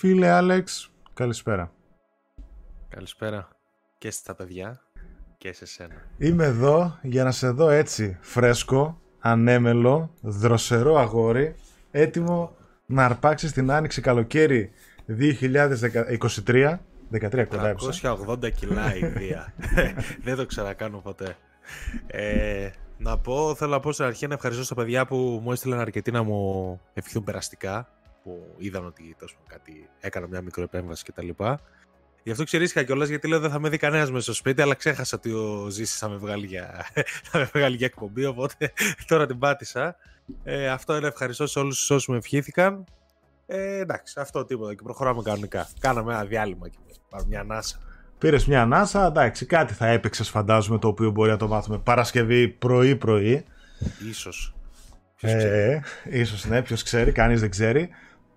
Φίλε Άλεξ, καλησπέρα. Καλησπέρα και στα παιδιά και σε σένα. Είμαι εδώ για να σε δω έτσι φρέσκο, ανέμελο, δροσερό αγόρι, έτοιμο να αρπάξεις την άνοιξη καλοκαίρι 2023. 13 κοντά 280 κιλά η βία. Δεν το ξανακάνω ποτέ. Ε, να πω, θέλω να πω στην αρχή να ευχαριστώ στα παιδιά που μου έστειλαν αρκετή να μου ευχηθούν περαστικά. Που είδαν ότι τόσο κάτι έκανα μια μικροεπέμβαση κτλ. Γι' αυτό ξερίσχα κιόλας γιατί λέω δεν θα με δει κανένας μέσα στο σπίτι, αλλά ξέχασα ότι ο Ζήσης θα με βγάλει για, θα με βγάλει για εκπομπή. Οπότε τώρα την πάτησα. Ε, αυτό είναι ευχαριστώ σε όλους όσους με ευχήθηκαν. Ε, εντάξει, αυτό τίποτα και προχωράμε κανονικά. Κάναμε ένα διάλειμμα και μια ανάσα. Πήρες μια ανάσα, εντάξει, κάτι θα έπαιξες, φαντάζομαι, το οποίο μπορεί να το μάθουμε Παρασκευή πρωί-πρωί. Ίσως. Ε, ίσως ναι, ποιος ξέρει, κανείς δεν ξέρει.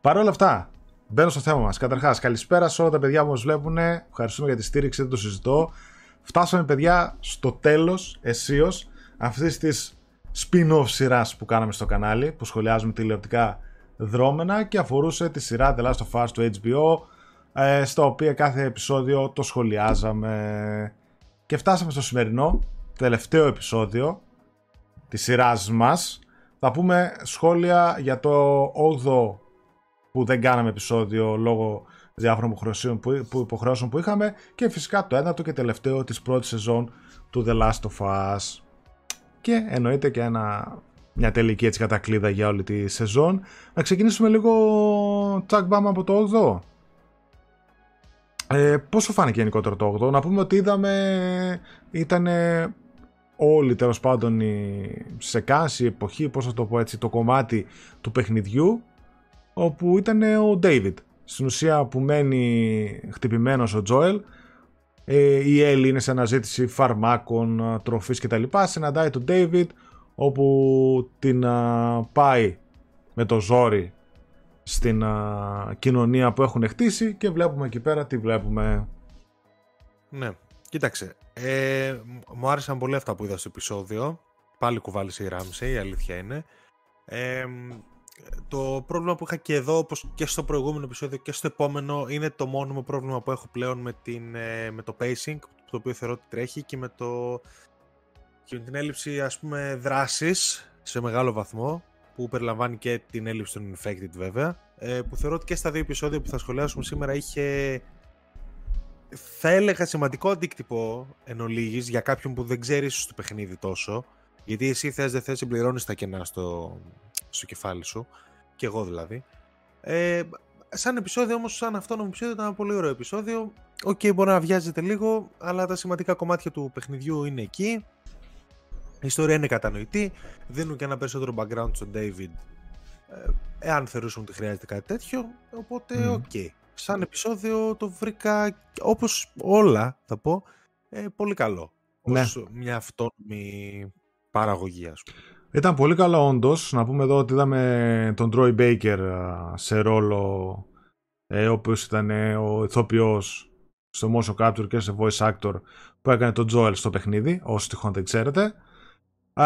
Παρ' όλα αυτά, μπαίνω στο θέμα μας. Καταρχάς, καλησπέρα σε όλα τα παιδιά που μας βλέπουν. Ευχαριστούμε για τη στήριξη, δεν το συζητώ. Φτάσαμε, παιδιά, στο τέλος αισίως αυτής της spin-off σειράς που κάναμε στο κανάλι, που σχολιάζουμε τηλεοπτικά δρόμενα και αφορούσε τη σειρά The Last of Us του HBO, ε, στο οποίο κάθε επεισόδιο το σχολιάζαμε. Και φτάσαμε στο σημερινό, τελευταίο επεισόδιο της σειράς μας. Θα πούμε σχόλια για το 8ο που δεν κάναμε επεισόδιο λόγω διάφορων υποχρεώσεων που, υποχρεώσεων που είχαμε και φυσικά το ένατο και τελευταίο της πρώτης σεζόν του The Last of Us. Και εννοείται και ένα, μια τελική έτσι κατακλείδα για όλη τη σεζόν. Να ξεκινήσουμε λίγο τσακ μπάμα από το 8ο. Ε, πόσο φάνηκε γενικότερο το 8ο, να πούμε ότι είδαμε, ήταν όλη τέλος πάντων η σεκάση, η εποχή, πώς θα το πω έτσι, το κομμάτι του παιχνιδιού όπου ήταν ο David. Στην ουσία που μένει χτυπημένος ο Τζόελ, ε, η Έλλη είναι σε αναζήτηση φαρμάκων, τροφής κτλ. Συναντάει τον David όπου την πάει με το ζόρι στην κοινωνία που έχουν χτίσει και βλέπουμε εκεί πέρα τι βλέπουμε. Ναι, κοίταξε. Ε, μου άρεσαν πολύ αυτά που είδα στο επεισόδιο. Πάλι κουβάλισε η Ράμψε, η αλήθεια είναι. Ε, το πρόβλημα που είχα και εδώ, όπως και στο προηγούμενο επεισόδιο και στο επόμενο, είναι το μόνιμο πρόβλημα που έχω πλέον με, την, ε, με το pacing, το οποίο θεωρώ ότι τρέχει και με, το, και με την έλλειψη ας πούμε δράσης σε μεγάλο βαθμό, που περιλαμβάνει και την έλλειψη των infected βέβαια, ε, που θεωρώ ότι και στα δύο επεισόδια που θα σχολιάσουμε σήμερα είχε θα έλεγα σημαντικό αντίκτυπο εν ολίγοις, για κάποιον που δεν ξέρει ίσως το παιχνίδι τόσο, γιατί εσύ θες δεν θες συμπληρώνεις τα κενά στο, στο κεφάλι σου, και εγώ δηλαδή. Ε, σαν επεισόδιο όμως, σαν αυτόνομο επεισόδιο ήταν ένα πολύ ωραίο επεισόδιο. Ok, okay, μπορεί να βιάζεται λίγο, αλλά τα σημαντικά κομμάτια του παιχνιδιού είναι εκεί. Η ιστορία είναι κατανοητή, δίνουν και ένα περισσότερο background στον David, ε, εάν θεωρούσαν ότι χρειάζεται κάτι τέτοιο, οπότε ok. Okay. Σαν επεισόδιο το βρήκα, όπως όλα θα πω, ε, πολύ καλό. Ναι. Ως μια αυτόνομη παραγωγή, ας πούμε. Ήταν πολύ καλό όντως. Να πούμε εδώ ότι είδαμε τον Troy Baker σε ρόλο ε, ο οποίος ήταν ε, ο ηθοποιός στο motion capture και σε voice actor που έκανε τον Joel στο παιχνίδι, όσοι τυχόν δεν ξέρετε. Α,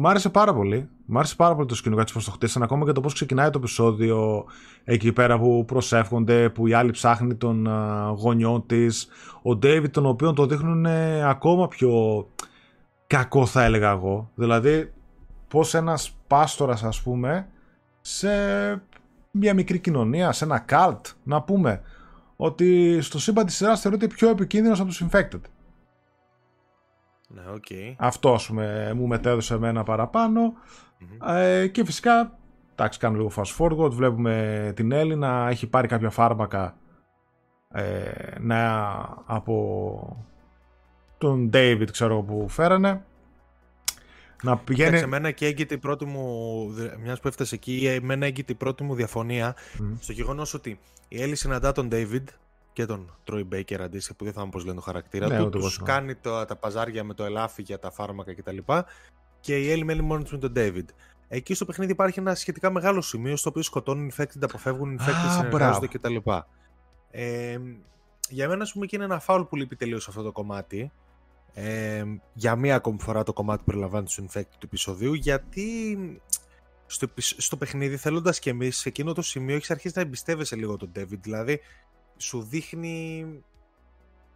μ' άρεσε πάρα πολύ. Μ' άρεσε πάρα πολύ το σκηνικό έτσι πώς το χτίσαν. Ακόμα και το πώς ξεκινάει το επεισόδιο εκεί πέρα που προσεύχονται, που η άλλη ψάχνει τον uh, γονιό της. Ο David, τον οποίο το δείχνουν ακόμα πιο κακό, θα έλεγα εγώ. Δηλαδή, πώ ένας πάστορας, ας πούμε, σε μια μικρή κοινωνία, σε ένα cult, να πούμε, ότι στο σύμπαν της σειράς θεωρείται πιο επικίνδυνος από τους infected. Ναι, okay. Αυτό μου μετέδωσε εμένα Ε, και φυσικά, εντάξει, κάνω λίγο fast forward. Βλέπουμε την Έλλη να έχει πάρει κάποια φάρμακα ε, να, από τον David, ξέρω που φέρανε. Να πηγαίνει... Σε μένα και έγκυται η πρώτη μου, μιας που έφτασε εκεί, εμένα έγκυται η πρώτη μου διαφωνία στο γεγονός ότι η Έλλη συναντά τον David και τον Troy Baker αντίστοιχα, που δεν θα πώς λένε το χαρακτήρα ναι, του. Τους κάνει το, τα παζάρια με το ελάφι για τα φάρμακα κτλ. Και, και η Έλλη μένει μόνη του με τον David. Εκεί στο παιχνίδι υπάρχει ένα σχετικά μεγάλο σημείο στο οποίο σκοτώνουν infected, αποφεύγουν infected, συνεργάζονται κτλ. Ε, για μένα, ας πούμε, και είναι ένα φάουλ που λείπει τελείως αυτό το κομμάτι. Ε, για μία ακόμη φορά το κομμάτι που περιλαμβάνει τους infected του επεισοδίου, γιατί στο, στο παιχνίδι, θέλοντας και εμείς, σε εκείνο το σημείο έχεις αρχίσει να εμπιστεύεσαι λίγο τον David. Δηλαδή, σου δείχνει.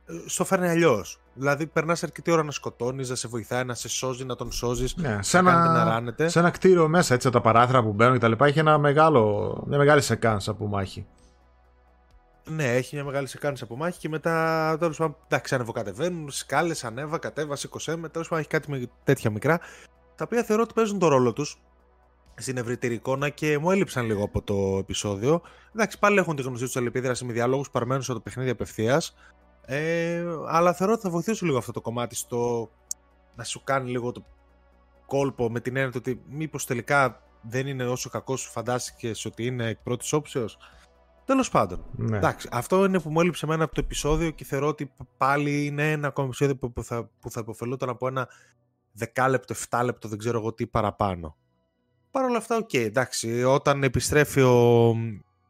Ε, στο φέρνει αλλιώς. Δηλαδή, περνάς αρκετή ώρα να σκοτώνεις, να σε βοηθάει, να σε σώζει, να τον σώζεις. Ναι, σε, ένα, σε ένα κτίριο μέσα, έτσι, τα παράθυρα που μπαίνουν κτλ. Έχει ένα μεγάλο, μια μεγάλη σεκάνσα από μάχη. Ναι, έχει μια μεγάλη σεκάνσα από μάχη και μετά τέλος πάντων εντάξει, ανεβοκατεβαίνουν, σκάλες, ανέβα, κατέβα, σήκωσέ με. Τέλος πάντων έχει κάτι με τέτοια μικρά. Τα οποία θεωρώ ότι παίζουν το ρόλο τους στην ευρύτερη εικόνα και μου έλειψαν λίγο από το επεισόδιο. Εντάξει, πάλι έχουν τη γνωστή τους αλληλεπίδραση με διαλόγους παρμένουν στο παιχνίδι απευθείας. Ε, αλλά θεωρώ ότι θα βοηθήσουν λίγο αυτό το κομμάτι στο να σου κάνει λίγο το κόλπο με την έννοια ότι μήπως τελικά δεν είναι όσο κακός σου φαντάστηκες ότι είναι εκ πρώτης όψεως. Τέλος πάντων. Ναι. Εντάξει, αυτό είναι που μου έλειψε εμένα από το επεισόδιο και θεωρώ ότι πάλι είναι ένα ακόμα επεισόδιο που θα, που θα υποφελούταν από ένα δεκάλεπτο, 7 λεπτό, δεν ξέρω εγώ τι παραπάνω. Παρ' όλα αυτά, ok, okay, εντάξει, όταν επιστρέφει ο,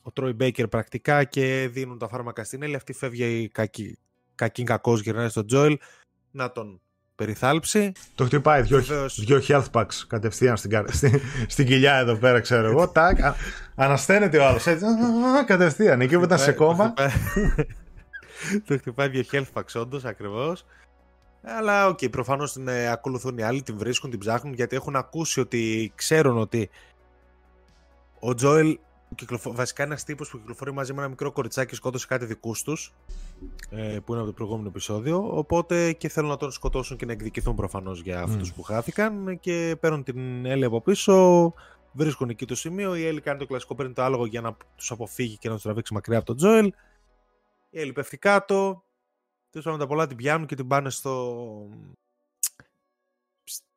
ο Τρόι Μπέικερ πρακτικά και δίνουν τα φάρμακα στην Έλλη, αυτή φεύγει η κακή, κακή κακός γυρνάει στον Τζόελ να τον περιθάλψει. Του χτυπάει δυο, δυο health packs κατευθείαν στην, στην, στην κοιλιά εδώ πέρα, ξέρω εγώ. Τακ, ανασταίνεται ο άλλος έτσι, κατευθείαν, εκεί που ήταν σε κώμα. Του χτυπάει δυο health packs όντως, ακριβώς. Αλλά ok, okay, προφανώς την ε, ακολουθούν οι άλλοι, την βρίσκουν, την ψάχνουν γιατί έχουν ακούσει ότι ξέρουν ότι ο Τζόελ βασικά είναι ένας τύπος που κυκλοφορεί μαζί με ένα μικρό κοριτσάκι σκότωσε κάτι δικούς τους, ε, που είναι από το προηγούμενο επεισόδιο. Οπότε και θέλουν να τον σκοτώσουν και να εκδικηθούν προφανώς για αυτούς mm. που χάθηκαν και παίρνουν την Έλλη από πίσω, βρίσκουν εκεί το σημείο. Η Έλλη κάνει το κλασικό, παίρνει το άλογο για να τους αποφύγει και να τους τραβήξει μακριά από τον Τζόελ. Η Έλλη πέφτει κάτω, Τέλος πάντων, τα πολλά την πιάνουν και την πάνε στο.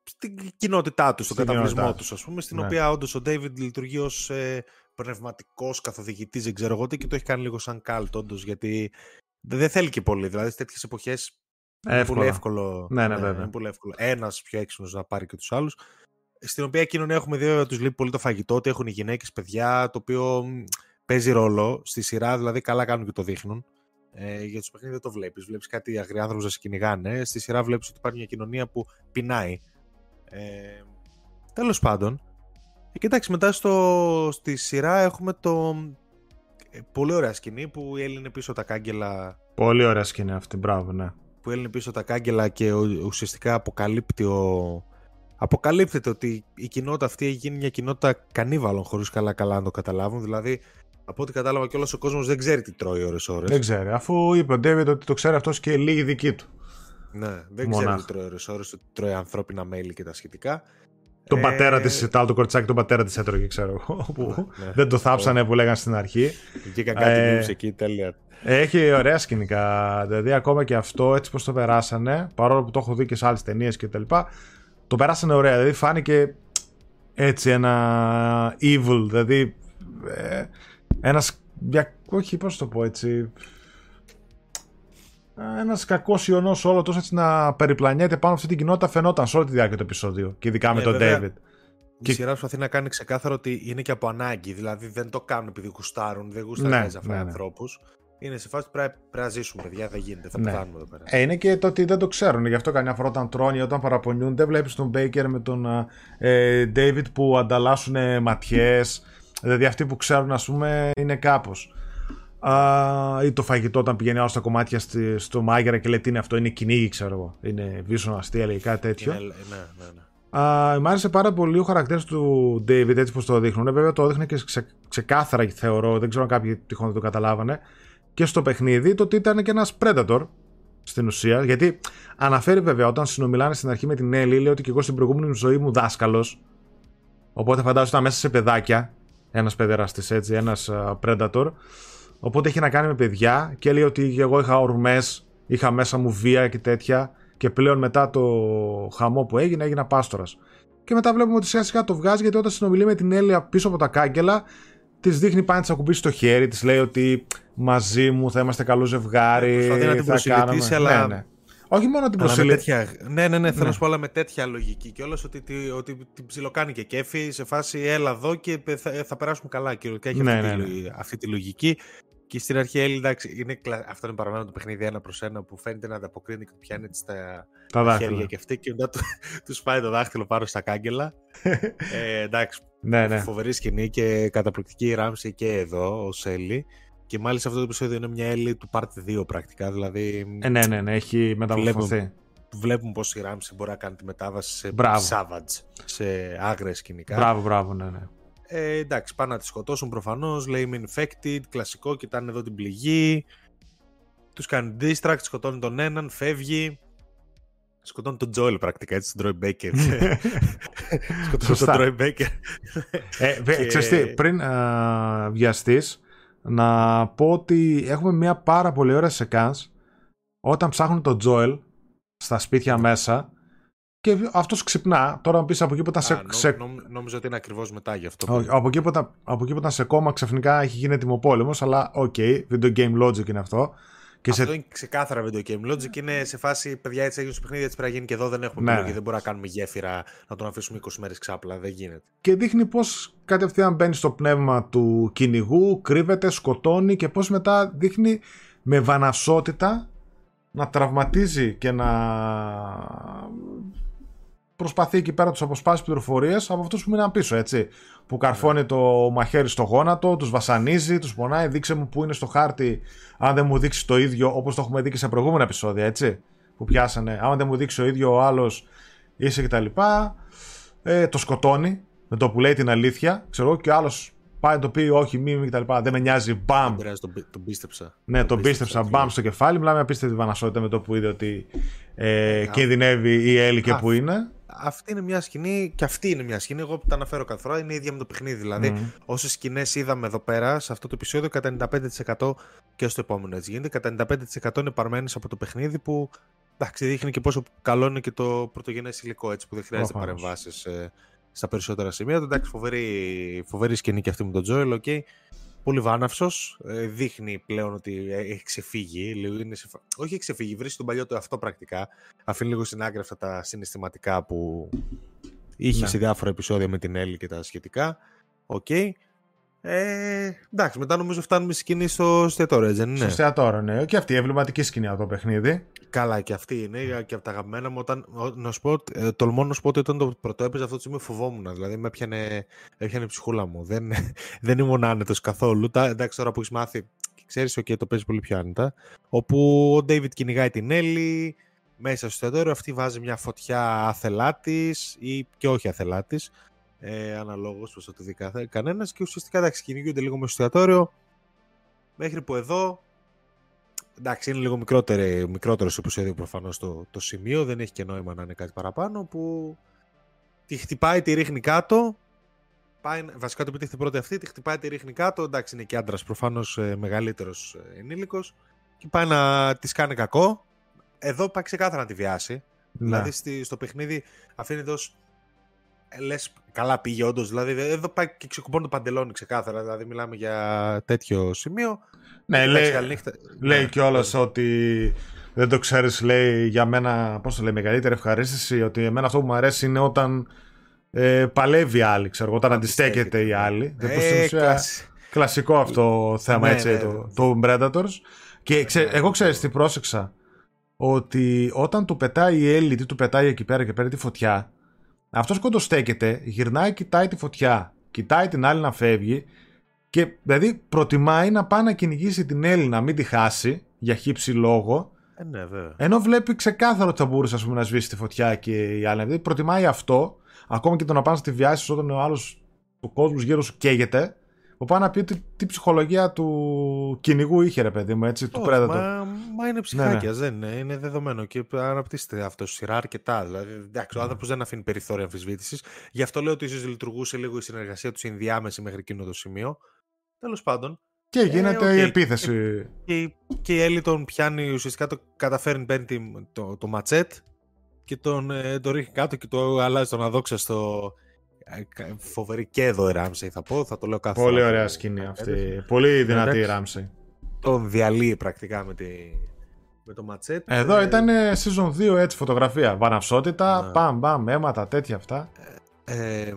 στην κοινότητά τους, στον καταβλισμό τους, ας πούμε, στην ναι. οποία όντως ο David λειτουργεί ως ε, πνευματικός καθοδηγητής, δεν ξέρω εγώ τι, και το έχει κάνει λίγο σαν καλτ, όντως, γιατί δεν θέλει και πολύ. Δηλαδή, σε τέτοιες εποχές είναι πολύ εύκολο. Ναι, ναι, ναι, πολύ εύκολο. Ένας πιο έξυπνος να πάρει και τους άλλους. Στην οποία κοινωνία έχουμε δει ότι τους λείπει πολύ το φαγητό, ότι έχουν οι γυναίκες, παιδιά, το οποίο παίζει ρόλο στη σειρά, δηλαδή καλά κάνουν και το δείχνουν. Ε, για τους παιχνίδι δεν το βλέπεις. Βλέπεις κάτι αγριάνθρωπου να σε κυνηγάνε. Στη σειρά βλέπεις ότι υπάρχει μια κοινωνία που πεινάει. Ε, Τέλος πάντων. Ε, κοιτάξτε, μετά στο, στη σειρά έχουμε το. Ε, πολύ ωραία σκηνή που έλυνε πίσω τα κάγκελα. Πολύ ωραία σκηνή αυτή, μπράβο, ναι. Που έλυνε πίσω τα κάγκελα και ουσιαστικά αποκαλύπτει ο, αποκαλύπτεται ότι η κοινότητα αυτή έχει γίνει μια κοινότητα κανίβαλων χωρίς καλά-καλά να το καταλάβουν. Δηλαδή, από ό,τι κατάλαβα κιόλας ο κόσμος δεν ξέρει τι τρώει ώρε-ώρε. Δεν ξέρει. Αφού είπε ο Ντέβιτ ότι το ξέρει αυτός και λίγη δική του. Ναι, δεν ξέρει τι τρώει ώρε-ώρε, ότι τρώει ανθρώπινα μέλη και τα σχετικά. Τον ε... πατέρα της, το άλλο κορτσάκι, τον πατέρα της έτρωγε, ξέρω εγώ. Που ναι, δεν το θάψανε που λέγανε στην αρχή. Βγήκαν κάτι ε... εκεί, τέλεια. Έχει ωραία σκηνικά. Δηλαδή, ακόμα και αυτό έτσι πως το περάσανε, παρόλο που το έχω δει και σε άλλες ταινίες κτλ. Το περάσανε ωραία. Δηλαδή, φάνηκε έτσι ένα evil. Δηλαδή, ε, ένας. Όχι, πώς το πω έτσι. Ένας κακός ιονό όλο τόσο έτσι να περιπλανιέται πάνω αυτή την κοινότητα φαινόταν σε όλη τη διάρκεια του επεισοδίου. Και ειδικά με ναι, τον David. Η σειρά προσπαθεί να κάνει ξεκάθαρο ότι είναι και από ανάγκη. Δηλαδή δεν το κάνουν επειδή γουστάρουν, δεν γουστάρουν ναι, αυτά ναι, ναι. ανθρώπους. Είναι σε φάση που πρέπει, πρέπει να ζήσουμε, παιδιά. Δεν γίνεται. Θα ναι. πεθάνουμε εδώ πέρα. Ε, είναι και το ότι δεν το ξέρουν. Γι' αυτό καμιά φορά όταν τρώνε, όταν παραπονιούνται, βλέπεις τον Baker με τον ε, David που ανταλλάσσουν ματιές. Δηλαδή αυτοί που ξέρουν, ας πούμε, είναι κάπως. Ή το φαγητό όταν πηγαίνει άλλο στα κομμάτια στη, στο μάγερα και λέει τι είναι αυτό, είναι κυνήγι, ξέρω εγώ. Είναι βίσον αστεία, λέει κάτι τέτοιο. Ναι, ναι, ναι. ναι. μ' άρεσε πάρα πολύ ο χαρακτήρας του David έτσι πως το δείχνουν. Βέβαια το δείχνει και ξε, ξεκάθαρα θεωρώ, δεν ξέρω αν κάποιοι τυχόν δεν το καταλάβανε. Και στο παιχνίδι το ότι ήταν και ένας Predator στην ουσία. Γιατί αναφέρει βέβαια όταν συνομιλάνε στην αρχή με την Έλλη, λέει ότι και εγώ στην προηγούμενη ζωή μου δάσκαλος. Οπότε φαντάζομαι ήταν μέσα σε παιδάκια ένας παιδεραστής έτσι, ένας Predator. Οπότε έχει να κάνει με παιδιά και λέει ότι εγώ είχα ορμές, είχα μέσα μου βία και τέτοια. Και πλέον μετά το χαμό που έγινε, έγινα πάστορας. Και μετά βλέπουμε ότι σιγά σιγά το βγάζει γιατί όταν συνομιλεί με την Έλια πίσω από τα κάγκελα, της δείχνει πάνε τη ακουμπήσεις στο χέρι, της λέει ότι μαζί μου θα είμαστε καλό ζευγάρι. Προσπαθεί να την προσιλητήσει, αλλά. Ναι, ναι. Όχι μόνο την προσήλωση. Ναι, ναι, ναι, θέλω να σου πω, αλλά με τέτοια λογική. Και όλο ότι, ότι την ψιλοκάνει και κέφι σε φάση έλα εδώ και θα, θα περάσουμε καλά. Και έχει ναι, αυτή, ναι, ναι. αυτή τη λογική. Και στην αρχή, Έλλη, εντάξει, είναι, αυτό είναι παραμένω το παιχνίδι ένα προς ένα που φαίνεται να ανταποκρίνει και πιάνει στα τα χέρια και αυτή και μετά του, τους σπάει το δάχτυλο πάνω στα κάγκελα. ε, εντάξει, Ναι, ναι. Φοβερή σκηνή και καταπληκτική η Ράμψη και εδώ, ο Έλλη. Και μάλιστα αυτό το επεισόδιο είναι μια Έλλη του Part 2 πρακτικά. Δηλαδή, Ε, ναι, ναι, ναι, έχει μεταμορφωθεί. βλέπουμε πώς η Ράμψη μπορεί να κάνει τη μετάβαση σε Μπράβο. savage, σε άγρια σκηνικά. Μπράβο, μπράβο, ναι, ναι. Ε, εντάξει, πάνε να τη σκοτώσουν προφανώς. Λέει είμαι infected, κλασικό, κοιτάνε εδώ την πληγή. Τους κάνει distract, σκοτώνει τον έναν, φεύγει. Σκοτώνει τον Τζόελ πρακτικά, έτσι, τον Troy Baker. σκοτώνει Σωστά. τον Troy Baker. Ε, βε- Και- Ξέρεις τι, πριν α, βιαστείς, να πω ότι έχουμε μια πάρα πολύ ωραία σεκάνς όταν ψάχνουν τον Τζόελ στα σπίτια μέσα και αυτός ξυπνά. Τώρα να πεις από εκεί που ήταν σε, Α, νο- σε- νόμ- νόμιζα ότι είναι ακριβώς μετά γι' αυτό. όχι, από, εκεί που ήταν, από εκεί που ήταν σε κώμα ξαφνικά έχει γίνει ετοιμοπόλεμος αλλά ok, video game logic είναι αυτό. Και Αυτό σε, είναι ξεκάθαρα video game logic. Είναι σε φάση παιδιά έτσι έγινε στο παιχνίδι, έτσι πρέπει να γίνει και εδώ. Δεν έχουμε Ναι. επιλογή. Δεν μπορούμε να κάνουμε γέφυρα να τον αφήσουμε 20 μέρες ξάπλα. Δεν γίνεται. και δείχνει πως κατευθείαν μπαίνει στο πνεύμα του κυνηγού, κρύβεται, σκοτώνει και πως μετά δείχνει με βαναυσότητα να τραυματίζει και να προσπαθεί εκεί πέρα τους αποσπάσεις πληροφορίες από αυτούς που μείναν πίσω, έτσι. Που καρφώνει το μαχαίρι στο γόνατο, τους βασανίζει, τους πονάει, δείξε μου που είναι στο χάρτη, αν δεν μου δείξει το ίδιο, όπως το έχουμε δει και σε προηγούμενα επεισόδια, έτσι. Που πιάσανε, αν δεν μου δείξει ο ίδιο ο άλλος, είσαι κτλ. Ε, το σκοτώνει με το που λέει την αλήθεια, ξέρω εγώ, και ο άλλος πάει να το πει όχι, μη, μη κτλ. Δεν με νοιάζει, μπαμ, Δεν πειράζει, τον, πι- τον πίστεψα. ναι, τον πίστεψα μπαμ στο κεφάλι. Μιλάμε απίστευτη βανασότητα με το που είδε ότι ε, Ε, κινδυνεύει η Έλλη και α, που είναι. Αυτή είναι μια σκηνή και αυτή είναι μια σκηνή. Εγώ που τα αναφέρω κάθε φορά είναι ίδια με το παιχνίδι. Δηλαδή, Μμμ. όσες σκηνές είδαμε εδώ πέρα σε αυτό το επεισόδιο, κατά 95% και στο επόμενο έτσι γίνεται. Κατά 95% είναι παρμένε από το παιχνίδι που εντάξει, δείχνει και πόσο καλό είναι και το πρωτογενές υλικό έτσι που δεν χρειάζεται Προφανώς. παρεμβάσεις ε, στα περισσότερα σημεία. Εντάξει, φοβερή, φοβερή σκηνή και αυτή με τον Τζόελ, οκ. Πολύ βάναυσο. δείχνει πλέον ότι ε, έχει ξεφύγει. λίγο είναι σε φα- Όχι έχει ξεφύγει, βρίσκει τον παλιό του αυτό πρακτικά. Αφήνει λίγο στην άκρη αυτά τα συναισθηματικά που είχε Ναι. σε διάφορα επεισόδια με την Έλλη και τα σχετικά. Οκ. Ε, εντάξει, μετά νομίζω φτάνουμε στη σκηνή στο εστιατόριο, έτσι δεν είναι; Στο εστιατόριο, ναι. Και αυτή η εμβληματική σκηνή από το παιχνίδι. Καλά, και αυτή είναι και από τα αγαπημένα μου. Όταν, ο- να σου πω, ε, τολμώ να σου πω ότι όταν το πρωτοέπαιζε αυτό το σημείο φοβόμουν. Δηλαδή με έπιανε, έπιανε η ψυχούλα μου. Δεν, δεν ήμουν άνετος καθόλου. Τα, εντάξει, τώρα που έχεις μάθει και ξέρεις, OK, το παίζει πολύ πιο άνετα. Όπου ο Ντέιβιτ κυνηγάει την Έλλη μέσα στο εστιατόριο. Αυτή βάζει μια φωτιά άθελά τη ή και όχι άθελά τη. Ε, Αναλόγως προς το τι δει κανένας. Και ουσιαστικά εντάξει, κυνηγούνται λίγο με στο εστιατόριο. Μέχρι που εδώ Εντάξει, είναι λίγο μικρότερο, μικρότερο στο επεισόδιο προφανώς το, το σημείο. Δεν έχει και νόημα να είναι κάτι παραπάνω. Που τη χτυπάει, τη ρίχνει κάτω. Πάει, βασικά το επιτύχει πρώτη αυτή, τη χτυπάει, τη ρίχνει κάτω. Εντάξει, είναι και άντρας προφανώς μεγαλύτερος ενήλικος. Και πάει να της κάνει κακό. Εδώ πάει ξεκάθαρα να τη βιάσει. Ναι. Δηλαδή στη, στο παιχνίδι αφήνει εδώ. Λες, καλά πήγε όντως. Δηλαδή εδώ πάει και ξεκουμπώνει το παντελόνι ξεκάθαρα. Δηλαδή μιλάμε για τέτοιο σημείο. Ναι, Εντάξει, λέει, καλή νύχτα. λέει Ναι, κιόλας ναι. ότι δεν το ξέρεις, λέει για μένα, πώς το λέει, μεγαλύτερη ευχαρίστηση. Ότι εμένα αυτό που μου αρέσει είναι όταν ε, παλεύει η άλλη, ξέρω εγώ, όταν αντιστέκεται η Αντιστέκεται, άλλη. ναι. Δεν στην Ε, ουσία- κλασ- Κλασικό αυτό θέμα, Ναι, έτσι, ναι, το, ναι. το Predators. Και ξέ, Ναι, εγώ ναι, ξέρεις το- τι πρόσεξα. Ότι όταν του πετάει η Έλλη, τι του πετάει εκεί πέρα και παίρνει τη φωτιά, αυτός κοντοστέκεται, γυρνάει, κοιτάει τη φωτιά, κοιτάει την άλλη να φεύγει και δηλαδή προτιμάει να πάει να κυνηγήσει την Έλλη να μην τη χάσει για χύψη λόγο, Ε, ναι, βέβαια. ενώ βλέπει ξεκάθαρο ότι θα μπορούσε ας πούμε, να σβήσει τη φωτιά και η άλλη. Δηλαδή προτιμάει αυτό, ακόμα και το να πάνε να τη βιάσει όταν ο άλλος ο κόσμο γύρω σου καίγεται, που πάει να πει ότι τι ψυχολογία του κυνηγού είχε, ρε παιδί μου, έτσι, του Όχι, Predator. Μα, μα είναι ψυχάκια, δεν είναι, είναι δεδομένο και αναπτύσσεται αυτό στη σειρά αρκετά. Δηλαδή, εντάξει, ο άνθρωπος δεν αφήνει περιθώρια αμφισβήτησης. Γι' αυτό λέω ότι ίσως λειτουργούσε λίγο η συνεργασία τους ενδιάμεση μέχρι εκείνο το σημείο. Τέλος πάντων, Και γίνεται οκ. η επίθεση. και, η- και η Έλλη τον πιάνει, ουσιαστικά το καταφέρνει, παίρνει τη- το, το ματσέτ και τον, ε, το ρίχνει κάτω και του αλλάζει τον αδόξαστο. ε, κα- Φοβερή και εδώ η Ράμσεϊ θα πω, θα το λέω κάθε Πολύ φορά ωραία που- σκηνή αυτή. Πολύ δυνατή η Εντάξει. Ράμψη. Τον διαλύει πρακτικά με, τη, με το ματσέτ. Εδώ Ε, ήταν season 2 έτσι φωτογραφία. Βαναυσότητα, Ναι. μπαμ, μπαμ, αίματα, τέτοια αυτά. Ε, ε,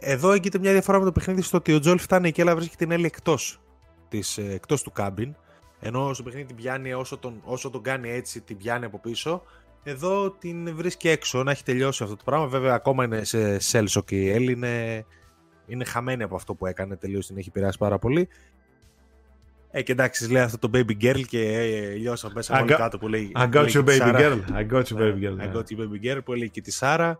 εδώ έγκυται μια διαφορά με το παιχνίδι στο ότι ο Τζόλ φτάνει και έλα βρίσκει την Έλλη εκτός, της, ε, εκτός του κάμπιν. Ενώ στο παιχνίδι την πιάνει όσο τον, όσο τον κάνει έτσι, την πιάνει από πίσω. Εδώ την βρίσκει έξω, να έχει τελειώσει αυτό το πράγμα. Βέβαια, ακόμα είναι σε shell shock και η Έλλη είναι είναι χαμένη από αυτό που έκανε τελείως την έχει πειράσει πάρα πολύ ε, και εντάξει, λέει αυτό το baby girl και ε, λιώσα μέσα από κάτω που λέει. I got you baby girl. I got you baby girl. I got you baby girl που λέει και τη Σάρα.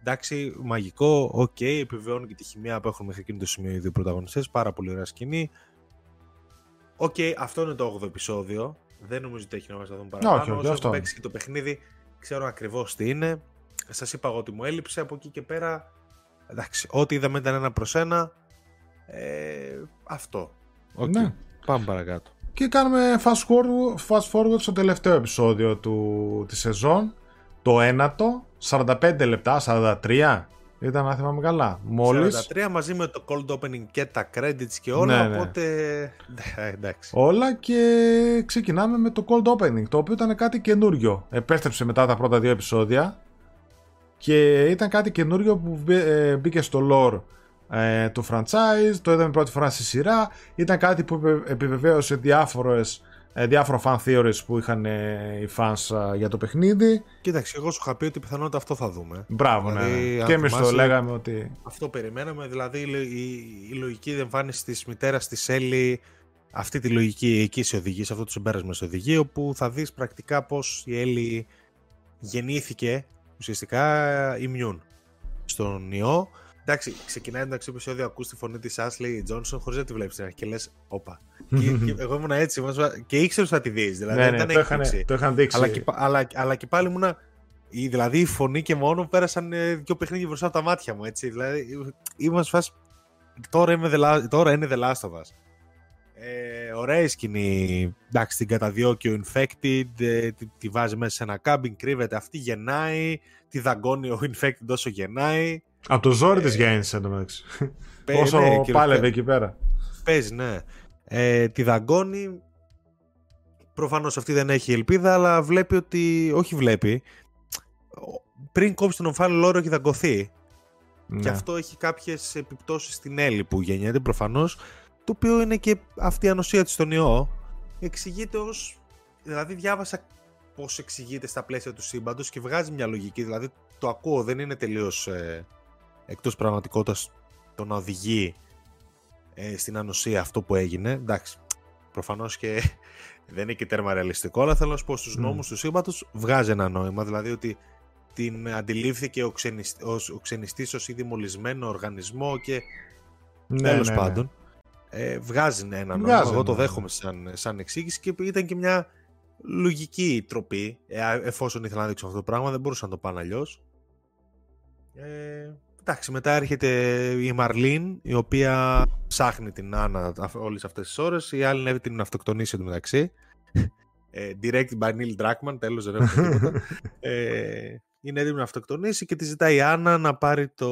Εντάξει, μαγικό, ok, okay, επιβεβαιώνει και τη χημεία που έχουν μέχρι εκείνο το σημείο οι δύο πρωταγωνιστές. Πάρα πολύ ωραία σκηνή. Okay, αυτό είναι το 8ο επεισόδιο. Δεν νομίζω ότι έχει να δούμε παραπάνω. Όχι, όχι, Όσο παίξει και το παιχνίδι, ξέρω ακριβώς τι είναι. Σας είπα εγώ ότι μου έλειψε από εκεί και πέρα. Εντάξει, ό,τι είδαμε ήταν ένα προς ένα. Ε, αυτό. Okay. Ναι. Πάμε παρακάτω. Και κάνουμε fast forward, fast forward στο τελευταίο επεισόδιο του, της σεζόν. Το ένατο, 45 λεπτά, 43. Ήταν να θυμάμαι καλά. Μόλις... 43 μαζί με το cold opening και τα credits και όλα, ναι, ναι. οπότε... Ε, εντάξει. Όλα και ξεκινάμε με το cold opening, το οποίο ήταν κάτι καινούριο. Επέστρεψε μετά τα πρώτα δύο επεισόδια και ήταν κάτι καινούριο που ε, μπήκε στο lore ε, το franchise, το είδαμε πρώτη φορά στη σειρά. Ήταν κάτι που επιβεβαίωσε διάφορες, ε, διάφορα fan theories που είχαν ε, οι fans ε, για το παιχνίδι. Κοίταξε, εγώ σου είχα πει ότι πιθανότητα αυτό θα δούμε. Μπράβο, ναι, δηλαδή, ναι. Και εμείς το λέγαμε ότι. Αυτό περιμέναμε. Δηλαδή η, η, λογική εμφάνιση τη μητέρας της Έλλη, αυτή τη λογική εκεί σε οδηγεί, σε αυτό το συμπέρασμα σε οδηγεί, όπου θα δεις πρακτικά πώς η Έλλη γεννήθηκε ουσιαστικά immune στον ιό Εντάξει, ξεκινάει το επεισόδιο, ακούς τη φωνή της Ashley Johnson χωρίς να τη βλέπεις την αρχή και λες, Όπα. και, εγώ ήμουν έτσι, και ήξερες ότι θα τη δεις. Δηλαδή, ναι, ναι, το, είχαν, το είχαν δείξει. Αλλά και, αλλά, αλλά και πάλι ήμουν. Δηλαδή η φωνή και μόνο πέρασαν ε, δύο παιχνίδια μπροστά από τα μάτια μου. Έτσι. Δηλαδή, είμαστε φάση. Τώρα, είμαι the, τώρα είναι The Last of Us. Ε, ωραία η σκηνή. Εντάξει, την καταδιώκει ο Infected, ε, τη, τη, βάζει μέσα σε ένα κάμπιν, κρύβεται αυτή, γεννάει, τη δαγκώνει ο Infected όσο γεννάει. Από το ζόρι της γέννησε εντωμεταξύ. Όσο ναι, πάλευε εκεί πέρα. Παίζει, ναι. Ε, τη δαγκώνει. Προφανώς αυτή δεν έχει ελπίδα, αλλά βλέπει ότι. Όχι βλέπει. Πριν κόψει τον ομφάλιο λόρο έχει δαγκωθεί. Ναι. Και αυτό έχει κάποιες επιπτώσεις στην Έλλη που γεννιέται προφανώς. Το οποίο είναι και αυτή η ανοσία της στον ιό. Εξηγείται ως. Δηλαδή, διάβασα πώς εξηγείται στα πλαίσια του σύμπαντος και βγάζει μια λογική. Δηλαδή, το ακούω, δεν είναι τελείως ε, εκτός πραγματικότητας το να οδηγεί ε, στην ανοσία αυτό που έγινε. Εντάξει, προφανώς και δεν είναι και τέρμα ρεαλιστικό, αλλά θέλω να σου πω στους mm. νόμους του σύμπαντος βγάζει ένα νόημα, δηλαδή ότι την αντιλήφθηκε ο, ξενισ... ο ξενιστής ως ήδη μολυσμένο οργανισμό και ναι, τέλος ναι, ναι. πάντων Ε, βγάζει ένα νόημα, εγώ το δέχομαι σαν, σαν εξήγηση και ήταν και μια λογική τροπή, ε, εφόσον ήθελα να δείξω αυτό το πράγμα, δεν μπορούσα να το πάνε αλλιώς. Ε, Εντάξει, μετά έρχεται η Μαρλίν, η οποία ψάχνει την Άννα όλες αυτές τις ώρες. Η άλλη είναι την αυτοκτονήσει εντωμεταξύ. Ε, direct by Neil Druckmann, τέλος δεν έχουμε τίποτα. ε, είναι έτοιμη να αυτοκτονήσει και τη ζητάει η Άννα να πάρει το,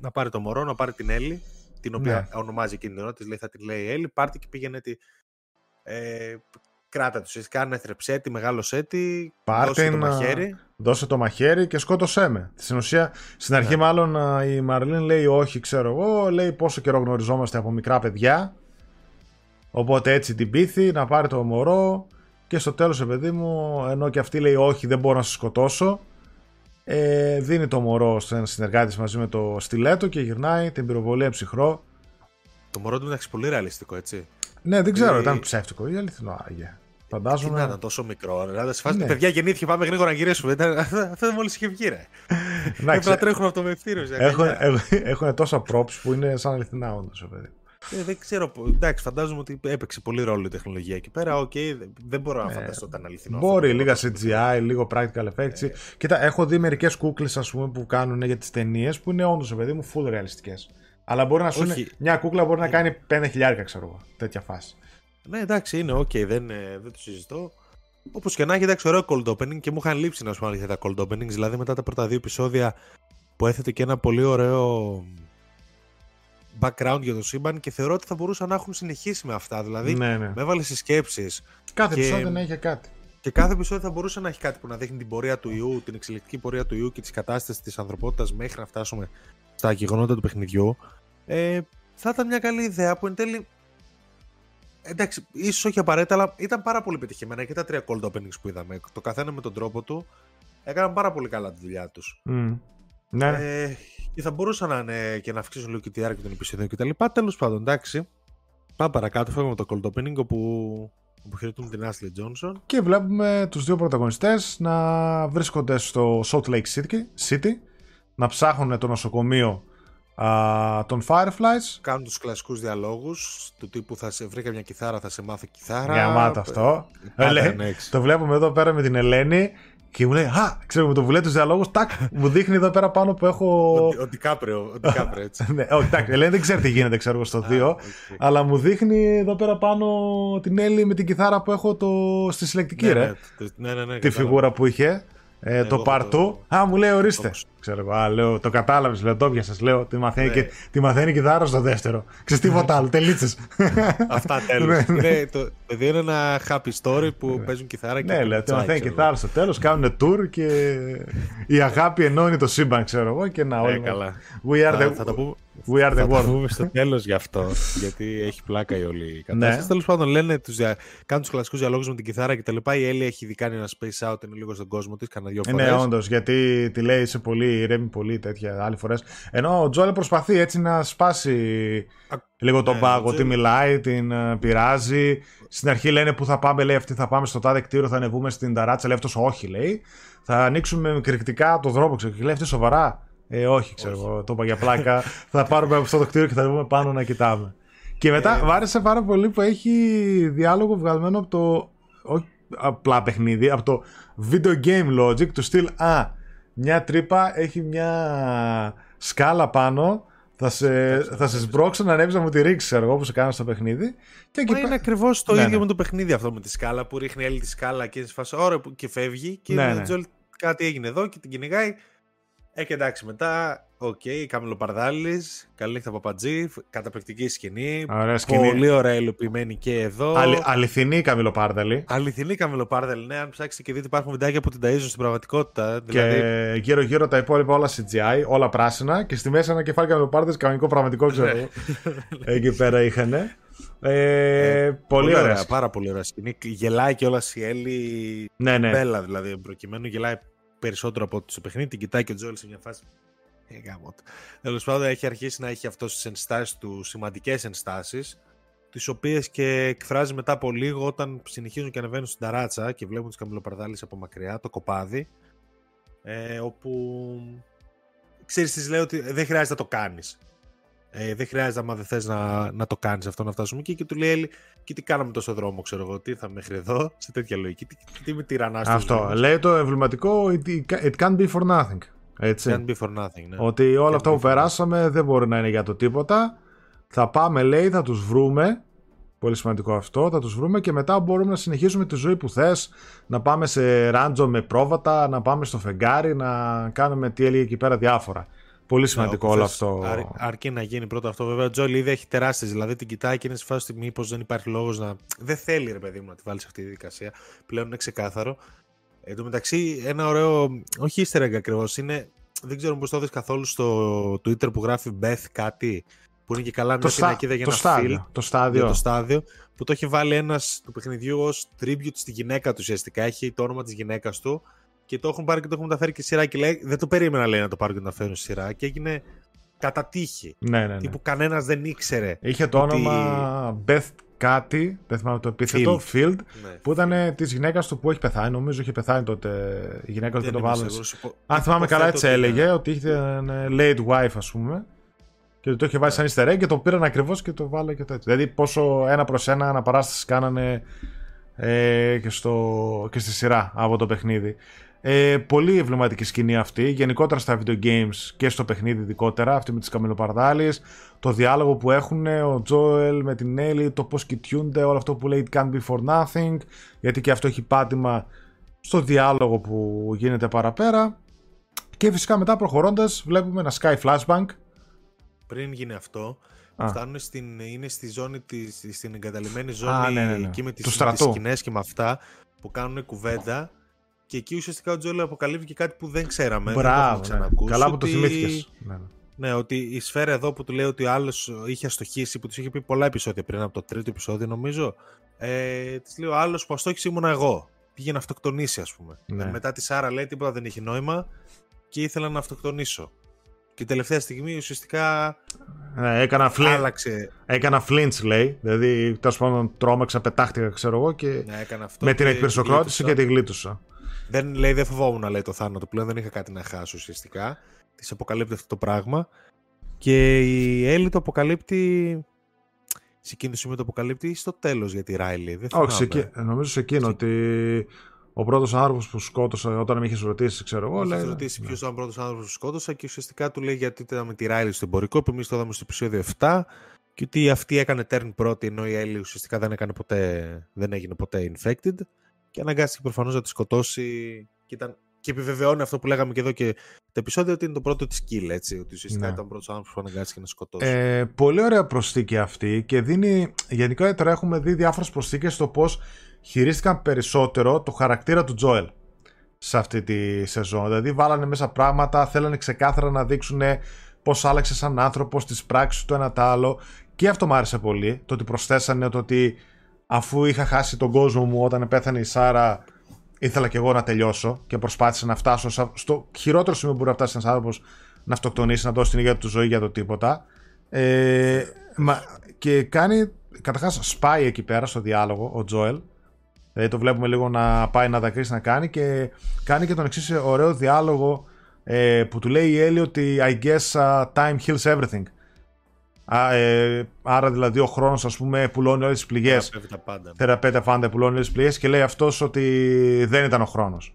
να πάρει το μωρό, να πάρει την Έλλη, την οποία ναι. ονομάζει εκείνη την ώρα, της λέει, θα τη λέει Έλλη, πάρτε και πήγαινε τη, ε, κράτα τους. Κάνε θρεψέ τη, μεγάλωσέ τη, δώσε το μαχαίρι. Δώσε το μαχαίρι και σκότωσέ με. Στην ουσία, στην αρχή, ναι. μάλλον η Μαρλίν λέει όχι, ξέρω εγώ, λέει πόσο καιρό γνωριζόμαστε από μικρά παιδιά. Οπότε έτσι την πείθει να πάρει το μωρό και στο τέλος, παιδί μου, ενώ και αυτή λέει όχι, δεν μπορώ να σε σκοτώσω, ε, δίνει το μωρό στον συνεργάτη μαζί με το στιλέτο και γυρνάει την πυροβολία ψυχρό. Το μωρό του μεταξύ πολύ ρεαλιστικό, έτσι. Ναι, δεν ξέρω, ε, ήταν ψεύτικο ή αληθινό, Άγια. Φαντάζομαι. Τι να ήταν τόσο μικρό. Δηλαδή, σε φάση ναι. παιδιά γεννήθηκε, πάμε γρήγορα να γυρίσουμε. Αυτό μόλις είχε βγει, ρε. Έπρεπε να τρέχουν από το μευτήριο. Έχουν, έχουν τόσα props που είναι σαν αληθινά, όντως, παιδί. Ε, δεν ξέρω. Εντάξει, φαντάζομαι ότι έπαιξε πολύ ρόλο η τεχνολογία εκεί πέρα. Okay, δεν μπορώ να ε, φανταστώ ότι ήταν αληθινό. Μπορεί, λίγα CGI, λίγο practical effects. Ε. Κοίτα, έχω δει μερικές κούκλες που κάνουν για τις ταινίες που είναι όντως, παιδί μου, full ρεαλιστικές. Αλλά μπορεί να σου είναι, μια κούκλα μπορεί να κάνει 5.000, ξέρω εγώ. Τέτοια φάση. Ναι, εντάξει, είναι okay, δεν, ε, δεν το συζητώ. Όπως και να έχει, εντάξει, ωραίο cold opening και μου είχαν λείψει να σου πω τα cold openings. Δηλαδή, μετά τα πρώτα δύο επεισόδια που έθετε και ένα πολύ ωραίο background για το σύμπαν και θεωρώ ότι θα μπορούσαν να έχουν συνεχίσει με αυτά. Δηλαδή, ναι, ναι. με έβαλες στις σκέψεις. Κάθε και... επεισόδιο να είχε κάτι. Και κάθε επεισόδιο θα μπορούσε να έχει κάτι που να δείχνει την πορεία του ιού, την εξελικτική πορεία του ιού και τη κατάσταση της ανθρωπότητας μέχρι να φτάσουμε στα γεγονότα του παιχνιδιού. Ε, θα ήταν μια καλή ιδέα που εν τέλει εντάξει, ίσως όχι απαραίτητα, αλλά ήταν πάρα πολύ πετυχημένα και τα τρία cold openings που είδαμε. Το καθένα με τον τρόπο του έκαναν πάρα πολύ καλά τη δουλειά τους. Mm. Ναι. Ε, Και θα μπορούσαν να είναι και να αυξήσουν λίγο και τη διάρκεια των επεισοδίων κτλ. Τέλος πάντων, εντάξει. Πάμε παρακάτω, φεύγουμε το cold opening όπου αποχαιρετούμε την Ashley Johnson. Και βλέπουμε τους δύο πρωταγωνιστές να βρίσκονται στο Salt Lake City, να ψάχνουν το νοσοκομείο α, των Fireflies. Κάνουν τους κλασικούς διαλόγους του τύπου θα σε βρήκα μια κιθάρα, θα σε μάθω κιθάρα. Γαμάτο αυτό. Ε, το βλέπουμε εδώ πέρα με την Ελένη και μου λέει, Α, ξέρω με το βουλέ τους διαλόγους, τάκ, μου δείχνει εδώ πέρα πάνω που έχω. Ο Ντικάπριο, ο Ντικάπριο έτσι. ναι, όχι, τάκ, Ελένη δεν ξέρει τι γίνεται, ξέρω εγώ στο 2. Αλλά μου δείχνει εδώ πέρα πάνω την Έλλη με την κιθάρα που έχω το... στη συλλεκτική, ναι, ρε. Ναι, ναι, ναι, τη φιγούρα που είχε. Ε, το παρτού. Α, μου λέει, ορίστε. Ξέρω εγώ, λέω, το κατάλαβες, λέω, το πιάσες. Λέω, τη μαθαίνει, ναι. και, τη μαθαίνει και δάρο στο δεύτερο. Ξέρεις τίποτα άλλο, τελίτσες. Αυτά τέλος. ναι, ναι. το παιδί είναι ένα happy story που ναι. παίζουν κιθάρα και. Ναι, λέω, τη μαθαίνει κιθάρα στο τέλος, κάνουν tour και η αγάπη ενώνει το σύμπαν, ξέρω εγώ. Και να όλοι. καλά. We are the... θα το πούμε. We are the θα world. το πούμε στο τέλος γι' αυτό. γιατί έχει πλάκα η όλη η κατάσταση. Ναι. Τέλος πάντων, λένε, τους δια... κάνουν τους κλασικούς διαλόγους με την κιθάρα και τα λοιπά. Η Έλλη έχει δει κάνει ένα space out, είναι λίγο στον κόσμο της, κανένα δυο φορέ. Ναι, όντως, γιατί τη λέει σε πολύ, ηρέμη πολύ τέτοια άλλη φορές. Ενώ ο Τζόελ προσπαθεί έτσι να σπάσει Α, λίγο τον ναι, πάγο. Τι μιλάει, την uh, πειράζει. Στην αρχή λένε που θα πάμε, λέει αυτή θα πάμε στο τάδε κτίριο, θα ανεβούμε στην ταράτσα. Λέει αυτός όχι, λέει. Θα ανοίξουμε κρυκτικά το δρόμο, ξέρω. Και λέει αυτή σοβαρά. Ε, όχι, ξέρω εγώ, το είπα για πλάκα. θα πάρουμε αυτό το κτίριο και θα ανεβούμε πάνω να κοιτάμε. Και μετά ε, μ' άρεσε πάρα πολύ που έχει διάλογο βγαλμένο από το. Όχι απλά παιχνίδι, από το video game logic του στυλ Α, μια τρύπα έχει μια σκάλα πάνω. Θα σε, θα σε σπρώξω να ανέβεις να μου τη ρίξεις, ξέρω εγώ, που σε κάνω στο παιχνίδι. Και Μα είναι ακριβώς το ναι, ίδιο ναι. με το παιχνίδι αυτό με τη σκάλα που ρίχνει η Έλλη τη σκάλα και σε φάση ώρα και φεύγει. Και ναι, ναι. Joel, κάτι έγινε εδώ και την κυνηγάει. Ε, και εντάξει, μετά, okay, Καμηλοπάρδαλης, καλή νύχτα παπατζή, καταπληκτική σκηνή. Ωραία σκηνή. Πολύ ωραία υλοποιημένη και εδώ. Αλη, αληθινή Καμιλοπάρδαλη. Αληθινή Καμιλοπάρδαλη, ναι. Αν ψάξετε και δείτε, υπάρχουν βιντεάκια που την ταΐζουν στην πραγματικότητα. Και δηλαδή... γύρω-γύρω τα υπόλοιπα όλα CGI, όλα πράσινα. Και στη μέση ένα κεφάλι Καμιλοπάρδαλης, κανονικό πραγματικό, ξέρω ναι. Εκεί πέρα είχαν. Ε, ε, πολύ ωραία. ωραία. Πάρα πολύ ωραία σκηνή. Γελάει και όλα η Έλλη. Ναι, ναι. Μπέλα δηλαδή προκειμένου. Γελάει περισσότερο από ό,τι στο παιχνίδι. Την κοιτάει και ο Τζόελ σε μια φάση. Ε, Τέλος πάντων, έχει αρχίσει να έχει αυτός τις ενστάσεις του, σημαντικές ενστάσεις, τις οποίες και εκφράζει μετά από λίγο όταν συνεχίζουν και ανεβαίνουν στην ταράτσα και βλέπουν τις καμιλοπαρδάλε από μακριά, το κοπάδι. Ε, όπου ξέρεις, τι λέει ότι δεν χρειάζεται να το κάνεις. Ε, δεν χρειάζεται, άμα δεν θες να, να το κάνεις αυτό, να φτάσουμε εκεί. Και του λέει, Έλλη, και τι κάναμε τόσο δρόμο, ξέρω εγώ, τι ήρθαμε μέχρι εδώ, σε τέτοια λογική. Τι, τι με τυραννάς Αυτό. Λέει το εμβληματικό, it, it can't be for nothing. Έτσι. Can't be for nothing, ναι. Ότι όλα αυτά που περάσαμε δεν μπορεί να είναι για το τίποτα. Θα πάμε, λέει, θα τους βρούμε. Πολύ σημαντικό αυτό. Θα τους βρούμε και μετά μπορούμε να συνεχίσουμε τη ζωή που θες. Να πάμε σε ράντζο με πρόβατα, να πάμε στο φεγγάρι, να κάνουμε τι έλεγε εκεί πέρα διάφορα. Πολύ σημαντικό όλο αυτό. Αρ, αρκεί να γίνει πρώτο αυτό. Βέβαια, ο Τζόλι ήδη έχει τεράστιες. Δηλαδή την κοιτάει και είναι σε φάση μήπως δεν υπάρχει λόγος να. Δεν θέλει, ρε παιδί μου, να τη βάλεις σε αυτή τη διαδικασία. Πλέον είναι ξεκάθαρο. Εν τω μεταξύ, ένα ωραίο. Όχι easter egg ακριβώς. Είναι. Δεν ξέρω πώς το δεις καθόλου στο Twitter που γράφει Beth κάτι. Που είναι και καλά μια πινακίδα για το ένα στάδιο, το στάδιο. το στάδιο. Που το έχει βάλει ένας του παιχνιδιού ως tribute στη γυναίκα του ουσιαστικά. Έχει το όνομα της γυναίκας του και το έχουν πάρει και το έχουν μεταφέρει και σειρά και λέει, δεν το περίμενα λέει να το πάρουν και να το φέρουν σειρά και έγινε κατά τύχη. Ναι, ναι, ναι. Τύπου κανένας δεν ήξερε. Είχε το ότι... όνομα Beth κάτι, δεν θυμάμαι το επίθετο, Field, Field ναι, που ήταν της γυναίκας του που έχει πεθάνει. Νομίζω είχε πεθάνει τότε η γυναίκα του και το βάλανε. Αν θυμάμαι καλά, έτσι έλεγε ότι είχε late wife, ας πούμε. Και το είχε βάλει σαν easter και το πήραν ακριβώς και το βάλε και το έτσι. Δηλαδή, πόσο ένα προς ένα αναπαράσταση κάνανε ε, και, στο, και στη σειρά από το παιχνίδι. Ε, πολύ εμβληματική σκηνή αυτή, γενικότερα στα video games και στο παιχνίδι ειδικότερα, αυτή με τις καμιλοπαρδάλεις, το διάλογο που έχουν ο Τζόελ με την Έλλη, το πώς κοιτιούνται, όλο αυτό που λέει it can't be for nothing, γιατί και αυτό έχει πάτημα στο διάλογο που γίνεται παραπέρα. Και φυσικά μετά προχωρώντας βλέπουμε ένα sky flashbang. Πριν γίνει αυτό, Α. φτάνουν στην, είναι στη ζώνη της, στην εγκαταλειμμένη ζώνη Α, ναι, ναι, ναι. εκεί με τις, με τις σκηνές και με αυτά που κάνουν κουβέντα και εκεί ουσιαστικά ο Τζόλο αποκαλύπτει και κάτι που δεν ξέραμε. Μπράβο. Δεν ναι. Καλά που το θυμήθηκες. Ναι, ναι. ναι, ότι η σφαίρα εδώ που του λέει ότι άλλος είχε αστοχήσει, που τους είχε πει πολλά επεισόδια πριν από το τρίτο επεισόδιο, νομίζω. Ε, της λέει ο άλλος που αστόχησε ήμουν εγώ. Πήγε να αυτοκτονήσει, ας πούμε. Ναι. Ε, μετά τη Σάρα λέει τίποτα δεν έχει νόημα και ήθελα να αυτοκτονήσω. Και τελευταία στιγμή ουσιαστικά ναι, έκανα, φλιν... άλλαξε. έκανα flinch λέει, δηλαδή τέλος πάντων τρόμαξα, πετάχτηκα ξέρω εγώ και Ναι, έκανα αυτό με την και εκπυρσοκρότηση και γλίτωσα. τη γλίτωσα. Δεν, λέει, δεν φοβόμουν να λέει το θάνατο πλέον, δεν είχα κάτι να χάσω ουσιαστικά. Της αποκαλύπτει αυτό το πράγμα. Και η Έλλη το αποκαλύπτει. Σε εκείνο το σημείο το αποκαλύπτει στο τέλος για τη Ράιλι. Δεν Όχι, σε θυμάμαι. εκεί- νομίζω σε εκείνο Σε- ότι ο πρώτος άνθρωπος που σκότωσα όταν με είχες ρωτήσει, ξέρω εγώ. Μου λέει, είχε ρωτήσει ναι. ποιος ήταν ο πρώτος άνθρωπος που σκότωσα και ουσιαστικά του λέει γιατί ήταν με τη Ράιλι στο εμπορικό, που εμείς το είδαμε στο επεισόδιο 7 και ότι αυτή έκανε turn πρώτη ενώ η Έλλη ουσιαστικά δεν, έκανε ποτέ, δεν έγινε ποτέ infected και αναγκάστηκε προφανώς να τη σκοτώσει και, ήταν, και επιβεβαιώνει αυτό που λέγαμε και εδώ και το επεισόδιο ότι είναι το πρώτο της kill, έτσι. Ότι ουσιαστικά Ναι. ήταν ο πρώτος άνθρωπος που αναγκάστηκε να σκοτώσει. Ε, πολύ ωραία προσθήκη αυτή και δίνει. Γενικά τώρα έχουμε δει διάφορες προσθήκες στο πώς χειρίστηκαν περισσότερο το χαρακτήρα του Τζόελ σε αυτή τη σεζόν. Δηλαδή, βάλανε μέσα πράγματα, θέλανε ξεκάθαρα να δείξουν πώς άλλαξε σαν άνθρωπος, τις πράξεις του ένα τ' άλλο. Και αυτό μου άρεσε πολύ. Το ότι προσθέσανε το ότι αφού είχα χάσει τον κόσμο μου όταν πέθανε η Σάρα, ήθελα και εγώ να τελειώσω και προσπάθησα να φτάσω σα- στο χειρότερο σημείο που μπορεί να φτάσει ένας άνθρωπος να αυτοκτονήσει, να δώσει την ίδια του ζωή για το τίποτα. Ε, μα, και κάνει, καταρχάς σπάει εκεί πέρα στο διάλογο ο Τζόελ. Δηλαδή το βλέπουμε λίγο να πάει να δακρύσει να κάνει και κάνει και τον εξής ωραίο διάλογο ε, που του λέει η Έλλη ότι I guess uh, time heals everything. Α, ε, άρα δηλαδή ο χρόνος ας πούμε πουλώνει όλες τις πληγές Θεραπεύει τα πάντα. θεραπεύεται φάντα πουλώνει όλες τις πληγές και λέει αυτός ότι δεν ήταν ο χρόνος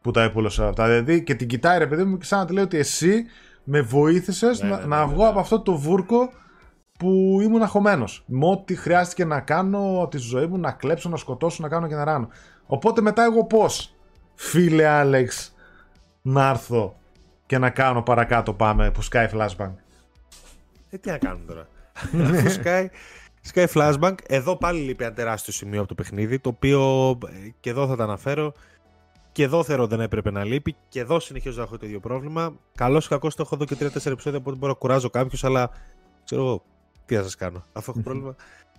που τα έπουλωσε αυτά. Δηλαδή και την κοιτάει ρε παιδί μου και σαν να τη λέει ότι εσύ με βοήθησες Ναι, να, ναι, ναι, να ναι, βγω ναι. από αυτό το βούρκο που ήμουν αχωμένος. Με ό,τι χρειάστηκε να κάνω από τη ζωή μου, να κλέψω, να σκοτώσω, να κάνω και να ράνω. Οπότε μετά εγώ πώς, φίλε Άλεξ, να έρθω και να κάνω παρακάτω πάμε που σκάει flashbang. Ε, τι να κάνουμε τώρα. Αφού σκάει, σκάει flashbang. Εδώ πάλι λείπει ένα τεράστιο σημείο από το παιχνίδι, το οποίο ε, και εδώ θα τα αναφέρω. Και εδώ θεωρώ δεν έπρεπε να λείπει. Και εδώ συνεχίζω να έχω το ίδιο πρόβλημα. Καλό ή κακό το έχω εδώ και 3-4 επεισόδια, οπότε μπορώ να κουράζω κάποιους, αλλά ξέρω εγώ τι θα σας κάνω. Αφού έχω πρόβλημα.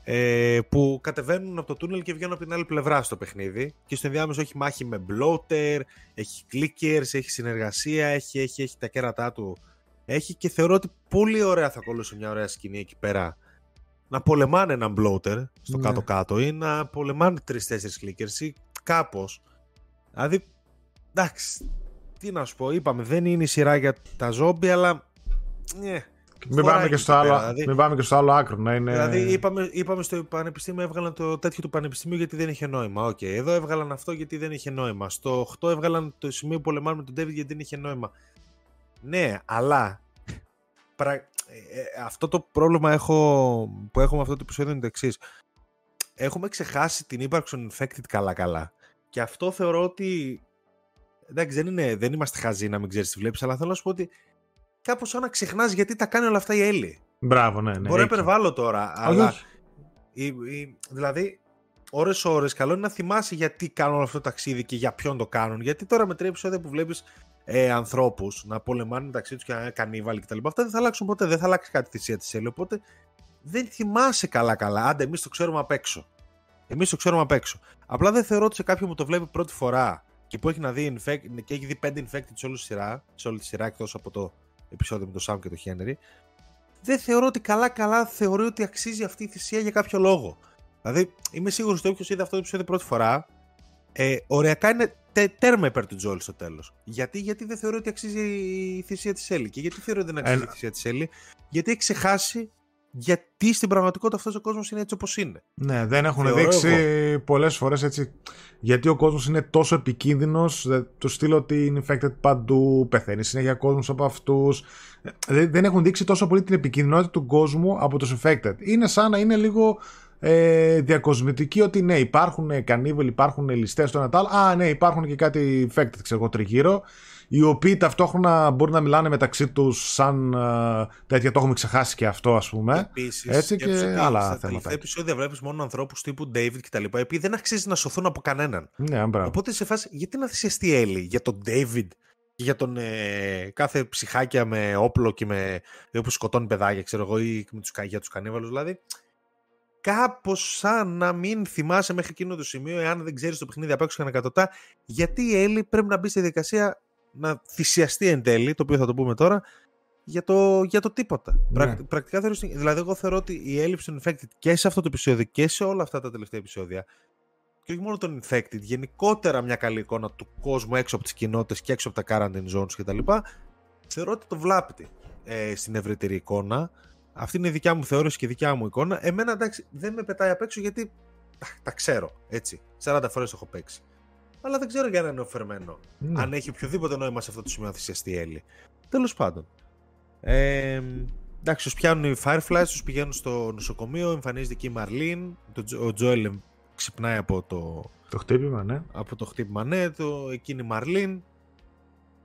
Ε, που κατεβαίνουν από το τούνελ και βγαίνουν από την άλλη πλευρά στο παιχνίδι. Και στο ενδιάμεσο έχει μάχη με bloater, έχει clickers, έχει συνεργασία, έχει, έχει, έχει τα κέρατά του έχει και θεωρώ ότι πολύ ωραία θα κολλούσε μια ωραία σκηνή εκεί πέρα. Να πολεμάνε έναν bloater στο Ναι. κάτω-κάτω ή να πολεμάνε τρει-τέσσερι clickers ή κάπως. Δηλαδή, εντάξει, τι να σου πω, είπαμε, δεν είναι η σειρά για τα ζόμπι, αλλά. Ναι, Μην χωράει πάμε, και εκεί στο άλλο, πέρα, δηλαδή. μην πάμε και στο άλλο άκρο να είναι... Δηλαδή, είπαμε, είπαμε στο πανεπιστήμιο έβγαλαν το τέτοιο του πανεπιστήμιου γιατί δεν είχε νόημα. Οκ, εδώ έβγαλαν αυτό γιατί δεν είχε νόημα. Στο 8 έβγαλαν το σημείο που πολεμάνε με τον David γιατί δεν είχε νόημα. Ναι, αλλά. Πρα... ε, ε, αυτό το πρόβλημα έχω, που έχω με αυτό το επεισόδιο είναι το εξής. Έχουμε ξεχάσει την ύπαρξη των infected καλά-καλά. Και αυτό θεωρώ ότι. Εντάξει, δεν, είναι, δεν είμαστε χαζοί να μην ξέρεις τι βλέπεις, αλλά θέλω να σου πω ότι κάπως σαν να ξεχνάς γιατί τα κάνει όλα αυτά η Έλλη. Μπράβο, ναι, ναι. Μπορεί να εκεί. υπερβάλλω τώρα, Όχι, αλλά. όχι. Η, η, δηλαδή, ώρες-ώρες καλό είναι να θυμάσαι γιατί κάνουν όλο αυτό το ταξίδι και για ποιον το κάνουν. Γιατί τώρα με τρία επεισόδια που βλέπεις ε, ανθρώπους να πολεμάνε μεταξύ τους και να είναι κανίβαλοι κτλ. Αυτά δεν θα αλλάξουν ποτέ, δεν θα αλλάξει κάτι τη θυσία της Έλλη. Οπότε δεν θυμάσαι καλά-καλά. Άντε, εμείς το ξέρουμε απ' έξω. Εμείς το ξέρουμε απ' έξω. Απλά δεν θεωρώ ότι σε κάποιον που το βλέπει πρώτη φορά και που έχει να δει infect, και έχει δει πέντε infected σε όλη τη σειρά, σε όλη τη σειρά εκτός από το επεισόδιο με τον Σάμ και τον Χένρι, δεν θεωρώ ότι καλά-καλά θεωρεί ότι αξίζει αυτή η θυσία για κάποιο λόγο. Δηλαδή, είμαι σίγουρος ότι όποιος είδε αυτό το επεισόδιο πρώτη φορά, ε, οριακά είναι τε, τέρμα υπέρ του Τζόλ στο τέλος. Γιατί, γιατί δεν θεωρεί ότι αξίζει η θυσία της Έλλη. Και γιατί θεωρεί ότι δεν αξίζει Ένα- η θυσία της Έλλη, γιατί έχει ξεχάσει γιατί στην πραγματικότητα αυτός ο κόσμος είναι έτσι όπως είναι. Ναι, δεν έχουν Θεωρώ δείξει πολλές φορές έτσι γιατί ο κόσμος είναι τόσο επικίνδυνος δε- του στείλω ότι είναι infected παντού, πεθαίνει συνέχεια κόσμος από αυτούς Ε, δεν δεν έχουν δείξει τόσο πολύ την επικίνδυνοτητα του κόσμου από τους infected είναι σαν να είναι λίγο ε, διακοσμητική ότι ναι υπάρχουν κανίβελ, υπάρχουν ληστές το ένα το άλλο α ναι υπάρχουν και κάτι infected ξέρω εγώ τριγύρω οι οποίοι ταυτόχρονα μπορούν να μιλάνε μεταξύ τους σαν ε, τέτοια το έχουμε ξεχάσει και αυτό ας πούμε Επίσης, έτσι και άλλα Στα θέματα. τελευταία επεισόδια βλέπεις μόνο ανθρώπους τύπου David κτλ. Οι οποίοι δεν αξίζει να σωθούν από κανέναν. ναι, μπράβο. Οπότε σε φάση, γιατί να θυσιαστεί η Έλλη για τον David και για τον ε, κάθε ψυχάκια με όπλο και με που σκοτώνει παιδάκια, ξέρω εγώ, ή με τους, κα- για τους κανίβαλους, δηλαδή. Κάπως σαν να μην θυμάσαι μέχρι εκείνο το σημείο, εάν δεν ξέρεις το παιχνίδι απ' έξω και ανακατοτά, γιατί η Έλλη πρέπει να μπει στη διαδικασία να θυσιαστεί εν τέλει, το οποίο θα το πούμε τώρα, για το, για το τίποτα. Ναι. πρακτικά θεωρώ, δηλαδή εγώ θεωρώ ότι η έλλειψη των infected και σε αυτό το επεισόδιο και σε όλα αυτά τα τελευταία επεισόδια και όχι μόνο των infected, γενικότερα μια καλή εικόνα του κόσμου έξω από τις κοινότητες και έξω από τα quarantine zones κτλ. Θεωρώ ότι το βλάπτει ε, στην ευρύτερη εικόνα. Αυτή είναι η δικιά μου θεώρηση και η δικιά μου εικόνα. Εμένα εντάξει δεν με πετάει απ' έξω γιατί τα, τα ξέρω έτσι. 40 φορές το έχω παίξει. Αλλά δεν ξέρω για να είναι οφερμένο. Ναι. Αν έχει οποιοδήποτε νόημα σε αυτό το σημείο να θυσιαστεί η Έλλη. Τέλος πάντων. Ε, εντάξει, τους πιάνουν οι Fireflies, τους πηγαίνουν στο νοσοκομείο, εμφανίζεται εκεί η Μαρλίν, το, Τζο- ο Τζόελ ξυπνάει από το, Το χτύπημα, ναι. από το χτύπημα, ναι, το, εκείνη η Μαρλίν,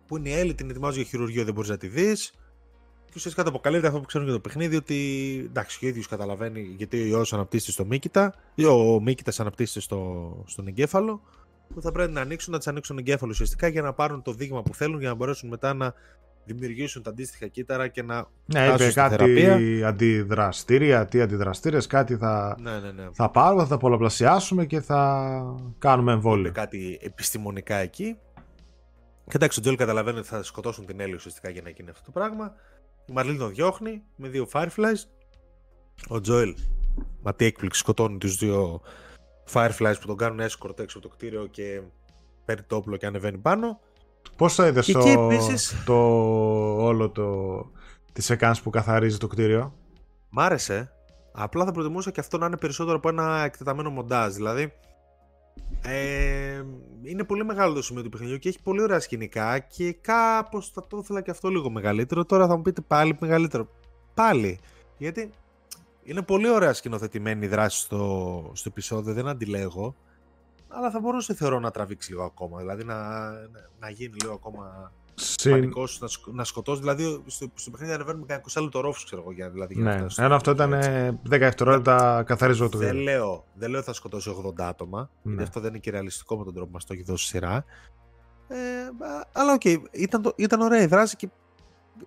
που είναι η Έλλη, την ετοιμάζει για χειρουργείο, δεν μπορείς να τη δεις. Και ουσιαστικά το αποκαλύπτει αυτό που ξέρουν για το παιχνίδι, ότι εντάξει, και ο ίδιος καταλαβαίνει γιατί ο ιός αναπτύσσεται στο Μίκητα, ή ο Μίκητας αναπτύσσεται στο, στον εγκέφαλο, που θα πρέπει να ανοίξουν, να τη ανοίξουν τον εγκέφαλο ουσιαστικά για να πάρουν το δείγμα που θέλουν για να μπορέσουν μετά να δημιουργήσουν τα αντίστοιχα κύτταρα και να. Ναι, φτάσουν είπε στη κάτι θεραπεία. αντιδραστήρια, τι αντιδραστήρες, κάτι θα, Ναι, ναι, ναι. θα πάρουμε, θα τα πολλαπλασιάσουμε και θα κάνουμε είπε εμβόλιο. κάτι επιστημονικά εκεί. Και εντάξει, ο Τζόλ καταλαβαίνει ότι θα σκοτώσουν την Έλλη ουσιαστικά για να γίνει αυτό το πράγμα. Η Μαρλίν τον διώχνει με δύο Fireflies. Ο Τζόελ, μα τι έκπληξη, σκοτώνει τους δύο Fireflies που τον κάνουν escort έξω από το κτίριο και παίρνει το όπλο και ανεβαίνει πάνω. Πώς το είδες Και το, εκεί επίσης- το όλο το, τη σεκάνς που καθαρίζει το κτίριο; Μ' άρεσε. Απλά θα προτιμούσα και αυτό να είναι περισσότερο από ένα εκτεταμένο μοντάζ. Δηλαδή, ε, είναι πολύ μεγάλο το σημείο του παιχνιδιού και έχει πολύ ωραία σκηνικά και κάπως θα το ήθελα και αυτό λίγο μεγαλύτερο. Τώρα θα μου πείτε πάλι μεγαλύτερο. Πάλι. Γιατί είναι πολύ ωραία σκηνοθετημένη η δράση στο, στο επεισόδιο, δεν αντιλέγω. Αλλά θα μπορούσε θεωρώ να τραβήξει λίγο ακόμα. Δηλαδή να, να, να γίνει λίγο ακόμα Συν... πανικός, να, σκ- να σκοτώσει. Δηλαδή στο, στο παιχνίδι ανεβαίνουμε κανένα 20 λεπτό ρόφους, ξέρω εγώ. Για, δηλαδή, για να Ναι, φτάσει στο ενώ αυτό τέτοιο, ήταν έτσι. ε, 10 δευτερόλεπτα καθαρίζω το Δεν κτίριο. λέω, δεν λέω θα σκοτώσει 80 άτομα, γιατί Ναι. αυτό δεν είναι και ρεαλιστικό με τον τρόπο που μας το έχει δώσει σειρά. Ε, α- αλλά οκ, ήταν, το- ήταν ωραία η δράση και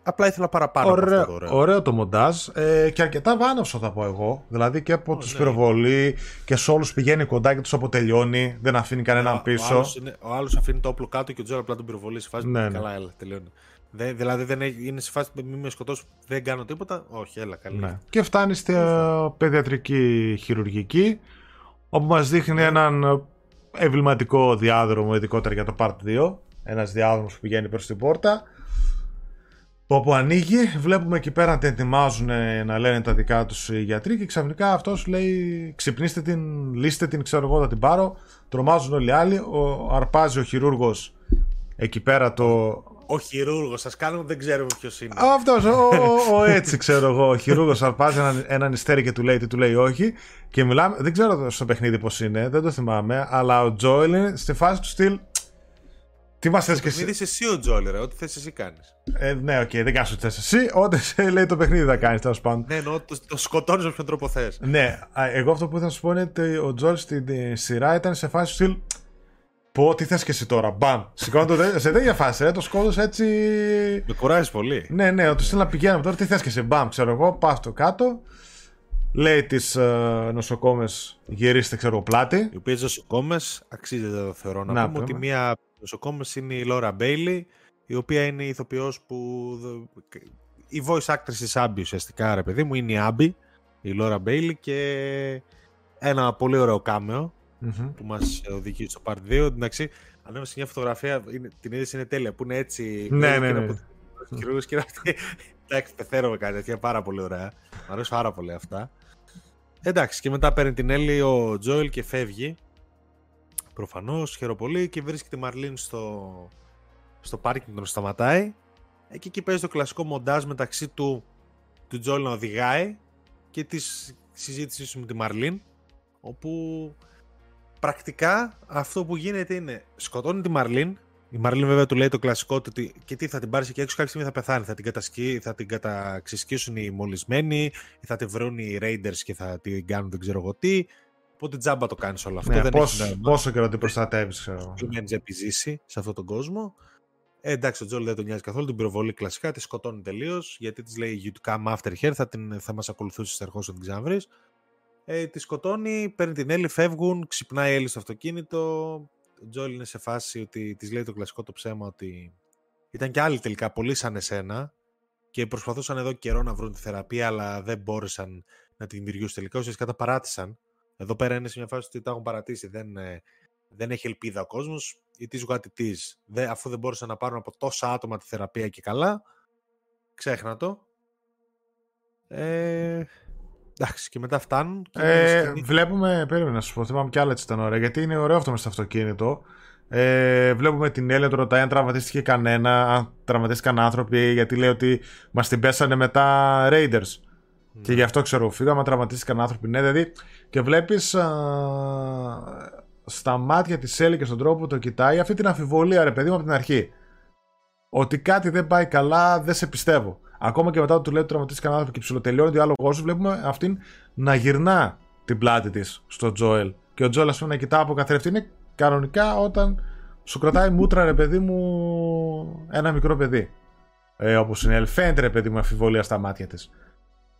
απλά ήθελα παραπάνω από Ωραίο, αυτό το ωραίο. ωραίο το μοντάζ ε, και αρκετά βάναυσο θα πω εγώ. Δηλαδή και από Ω, τους ναι. πυροβολεί και σε όλους πηγαίνει κοντά και τους αποτελειώνει. Δεν αφήνει κανέναν Ο- πίσω. Ο άλλος, είναι, ο άλλος αφήνει το όπλο κάτω και ο Τζόρα απλά τον πυροβολεί σε φάση Ναι, που ναι. καλά, έλα, τελειώνει. Δεν, δηλαδή δεν έχει- είναι σε φάση που μην με σκοτώσει, δεν κάνω τίποτα. Όχι, έλα, καλή. Ναι. Και φτάνει στη ε, παιδιατρική χειρουργική όπου μας δείχνει έναν ε, εμβληματικό διάδρομο ειδικότερα για το Part 2 ένας διάδρομος που πηγαίνει προς την πόρτα όπου ανοίγει βλέπουμε εκεί πέρα να την ετοιμάζουν ε, να λένε τα δικά τους οι γιατροί και ξαφνικά αυτός λέει ξυπνήστε την, λύστε την ξέρω εγώ θα την πάρω τρομάζουν όλοι οι άλλοι ο, αρπάζει ο χειρούργος εκεί πέρα το, Ο χειρούργος, σας κάνουμε δεν ξέρουμε ποιος είναι. αυτός, ο, ο, ο έτσι ξέρω εγώ. Ο χειρούργος αρπάζει έναν, έναν ιστέρι και του λέει τι του λέει όχι. Και μιλάμε, δεν ξέρω στο παιχνίδι πώς είναι, δεν το θυμάμαι, αλλά ο Joel είναι στη φάση του στυλ. Τι μας θες και Παιχνίδι εσύ. είσαι εσύ ο Joel, ρε, ό,τι θες εσύ κάνεις. Ε, ναι, οκ, δεν κάνω θες εσύ. Ό,τι σε λέει το παιχνίδι θα κάνεις, τέλος πάντων. Ναι, εννοώ, το, το σκοτώνεις με ποιον τρόπο θες. Ναι, α, εγώ αυτό που ήθελα να σου πω είναι ότι ο Joel στην ε, σειρά ήταν σε φάση του στυλ. Πω, τι θες και εσύ τώρα, μπαμ. Σηκώνει το δέ- σε τέτοια φάση, ε, το σκότωσε έτσι. Με κουράζεις πολύ. Ναι, ναι, ότι στείλει να πηγαίνουμε τώρα. Τι θες και εσύ, μπαμ, ξέρω εγώ, πας στο κάτω. Λέει τις ε, νοσοκόμες γυρίστε, ξέρω εγώ, πλάτη. Οι οποίες νοσοκόμες αξίζει το θεωρώ να, Να πούμε ότι πούμε. μία νοσοκόμα είναι η Laura Bailey, η οποία είναι η ηθοποιός που. δ- η voice actress της Abby ουσιαστικά, ρε παιδί μου, είναι η Abby, η Laura Bailey και ένα πολύ ωραίο κάμεο Μμμ. που μας οδηγεί στο Part 2. Εντάξει, ανέβασε μια φωτογραφία, είναι, την είδηση είναι τέλεια, που είναι έτσι. Ναι, και ναι, είναι ναι. από τους χειρούργους και είναι αυτή. Εντάξει, πεθαίνω με κάτι τέτοια, πάρα πολύ ωραία. Μ' αρέσουν πάρα πολύ αυτά. Εντάξει, και μετά παίρνει την Έλλη ο Τζόελ και φεύγει. Προφανώς, χαίρομαι πολύ και βρίσκει τη Μαρλίν στο, στο πάρκινγκ, τον σταματάει. Ε, Και εκεί παίζει το κλασικό μοντάζ μεταξύ του, του Τζόελ να οδηγάει και της συζήτησής με τη Μαρλίν. Όπου πρακτικά αυτό που γίνεται είναι σκοτώνει τη Μαρλίν. Η Μαρλίν βέβαια του λέει το κλασικό του ότι και τι θα την πάρεις εκεί έξω κάποια στιγμή θα πεθάνει. Θα την, κατασκεί, θα την καταξυσκίσουν οι μολυσμένοι, ή θα την βρουν οι Raiders και θα την κάνουν δεν ξέρω εγώ τι. Οπότε τζάμπα το κάνεις όλο αυτό. Ναι, δεν πώς- έχεις νόημα. πόσο καιρό την προστατεύεις, ξέρω εγώ. Περιμένει να επιζήσει σε αυτόν τον κόσμο. Ε, εντάξει, ο Τζόλ δεν τον νοιάζει καθόλου. Την πυροβολεί κλασικά, τη σκοτώνει τελείως. Γιατί της λέει You come after here, θα, την, θα μας ακολουθήσεις ερχό όταν την ξαναβρεις. Ε, τη σκοτώνει, παίρνει την Έλλη, φεύγουν, ξυπνάει η Έλλη στο αυτοκίνητο. Ο Τζόλ είναι σε φάση ότι της λέει το κλασικό το ψέμα ότι ήταν και άλλοι τελικά πολύ σαν εσένα και προσπαθούσαν εδώ καιρό να βρουν τη θεραπεία, αλλά δεν μπόρεσαν να τη δημιουργήσουν τελικά. Ουσιαστικά τα παράτησαν. Εδώ πέρα είναι σε μια φάση ότι τα έχουν παρατήσει. Δεν, ε, δεν έχει ελπίδα ο κόσμος. Ή τη what it αφού δεν μπόρεσαν να πάρουν από τόσα άτομα τη θεραπεία και καλά, ξέχνα το. Ε, εντάξει, και μετά φτάνουν. Και ε, βλέπουμε, περίμενα να σου πω, θυμάμαι κι άλλα έτσι ήταν ωραία, γιατί είναι ωραίο αυτό μες στο αυτοκίνητο. Ε, βλέπουμε την Έλληνα του ρωτάει αν τραυματίστηκε κανένα, αν τραυματίστηκαν άνθρωποι, γιατί λέει ότι μας την πέσανε μετά Raiders. Και γι' αυτό ξέρω, φύγαμε, τραυματίστηκαν άνθρωποι. Ναι, δηλαδή. Και βλέπεις στα μάτια της Έλλη και στον τρόπο που το κοιτάει αυτή την αμφιβολία, ρε παιδί μου, από την αρχή. Ότι κάτι δεν πάει καλά, δεν σε πιστεύω. Ακόμα και μετά που του λέει ότι τραυματίστηκαν άνθρωποι και ψηλοτελειώνει ο διάλογο σου, βλέπουμε αυτήν να γυρνά την πλάτη της στο Τζόελ. Και ο Τζόελ, ας πούμε, να κοιτά από καθρέφτη. Είναι κανονικά όταν σου κρατάει μούτρα, ρε παιδί μου, ένα μικρό παιδί. Ε, Όπως είναι, ελφαίνεται, ρε παιδί μου, αμφιβολία στα μάτια της.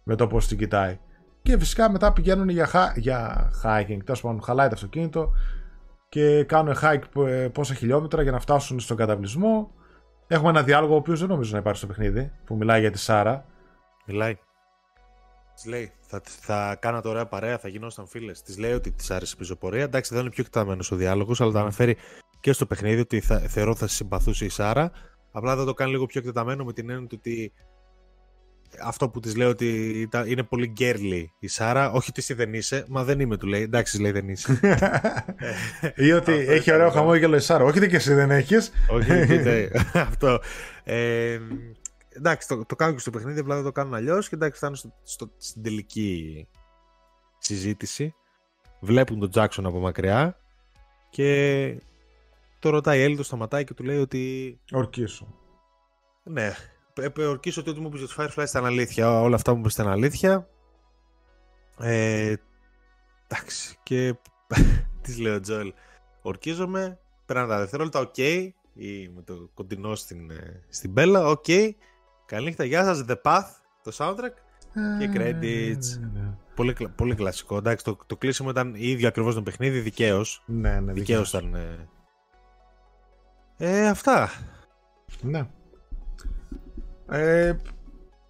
Με το πώ την κοιτάει. Και φυσικά μετά πηγαίνουν για, για hiking. Τέλος πάντων, χαλάει το αυτοκίνητο και κάνουν hike ε, πόσα χιλιόμετρα για να φτάσουν στον καταβλισμό. Έχουμε ένα διάλογο ο οποίος δεν νομίζω να υπάρχει στο παιχνίδι που μιλάει για τη Σάρα. Μιλάει. Της λέει, θα, θα κάνατε ωραία παρέα, θα γινόσταν φίλες. Της λέει ότι της άρεσε η πεζοπορία. Εντάξει, δεν είναι πιο εκταμένο ο διάλογος, αλλά το αναφέρει και στο παιχνίδι ότι θα, θεωρώ θα συμπαθούσε η Σάρα. Απλά θα το κάνει λίγο πιο εκτεταμένο με την έννοια ότι αυτό που της λέω ότι είναι πολύ γκέρλι η Σάρα. Όχι ότι εσύ δεν είσαι, μα δεν είμαι, του λέει. Εντάξει, λέει δεν είσαι. Ή ότι έχει ωραίο χαμόγελο η Σάρα. Όχι ότι και εσύ δεν έχεις. Όχι, αυτό. Ε, εντάξει, το, το κάνω και στο παιχνίδι, απλά δεν το κάνουν αλλιώς. Και εντάξει, φτάνω στο, στο, στην τελική συζήτηση. Βλέπουν τον Τζάξον από μακριά και το ρωτάει η Έλλη, το σταματάει και του λέει ότι. Ορκίσου. Ναι. Ορκίσω ότι ό,τι μου πεις για τους Firefly ήταν αλήθεια. Όλα αυτά που μου πεις ήταν αλήθεια. Ε, εντάξει. Και της λέει ο Τζοέλ. Ορκίζομαι. Πέραν τα δευτερόλεπτα. Okay, ή με το κοντινό στην, ε, στην Bella. Okay. Καληνύχτα. Γεια σας. The Path. Το soundtrack. Και credits. Ναι, ναι. Πολύ, πολύ κλασικό. Εντάξει, το, το κλείσιμο ήταν ίδιο ακριβώς το παιχνίδι. Δικαίως. Ναι, ναι. Δικαίως ήταν. Ε, ε, αυτά. Ναι. Ε,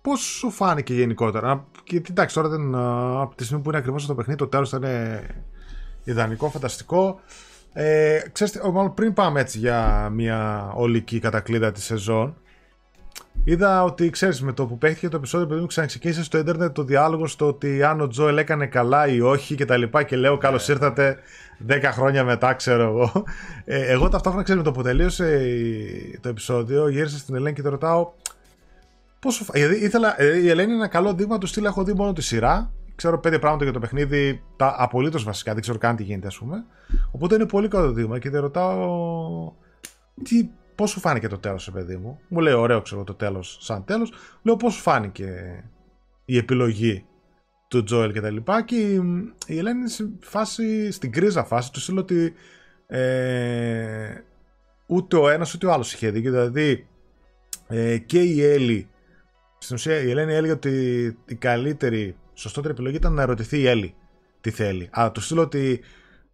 Πώς σου φάνηκε γενικότερα; Και εντάξει, τώρα δεν, από τη στιγμή που είναι ακριβώς το παιχνίδι, το τέλος ήταν ιδανικό, φανταστικό. Ε, ξέρεις, μάλλον πριν πάμε έτσι για μια ολική κατακλείδα της σεζόν, είδα ότι ξέρεις με το που παίχτηκε το επεισόδιο, παιδί μου ξαναξεκίνησε στο ίντερνετ το διάλογο στο ότι αν ο Τζόελ έκανε καλά ή όχι και τα λοιπά και λέω καλώς ήρθατε 10 χρόνια μετά, ξέρω εγώ. Ε, εγώ ταυτόχρονα ξέρω με το που τελείωσε το επεισόδιο, γύρισα στην Ελένη και το ρωτάω. Πόσο... Γιατί ήθελα, ε, η Ελένη είναι ένα καλό δείγμα του στυλ. Έχω δει μόνο τη σειρά. Ξέρω πέντε πράγματα για το παιχνίδι, τα απολύτως βασικά. Δεν ξέρω καν τι γίνεται, ας πούμε. Οπότε είναι πολύ καλό δείγμα και δεν ρωτάω. Τι, πώ σου φάνηκε το τέλος, παιδί μου. Μου λέει, ωραίο, ξέρω το τέλος, σαν τέλος. Λέω, πώς σου φάνηκε η επιλογή του Τζόελ και τα λοιπά και η Ελένη είναι σε φάση, στην κρίζα φάση του στείλω ότι ε, ούτε ο ένας ούτε ο άλλος είχε δίκιο δηλαδή ε, και η Έλλη στην ουσία η Ελένη έλεγε ότι η καλύτερη σωστότερη επιλογή ήταν να ερωτηθεί η Έλλη τι θέλει αλλά του στείλω ότι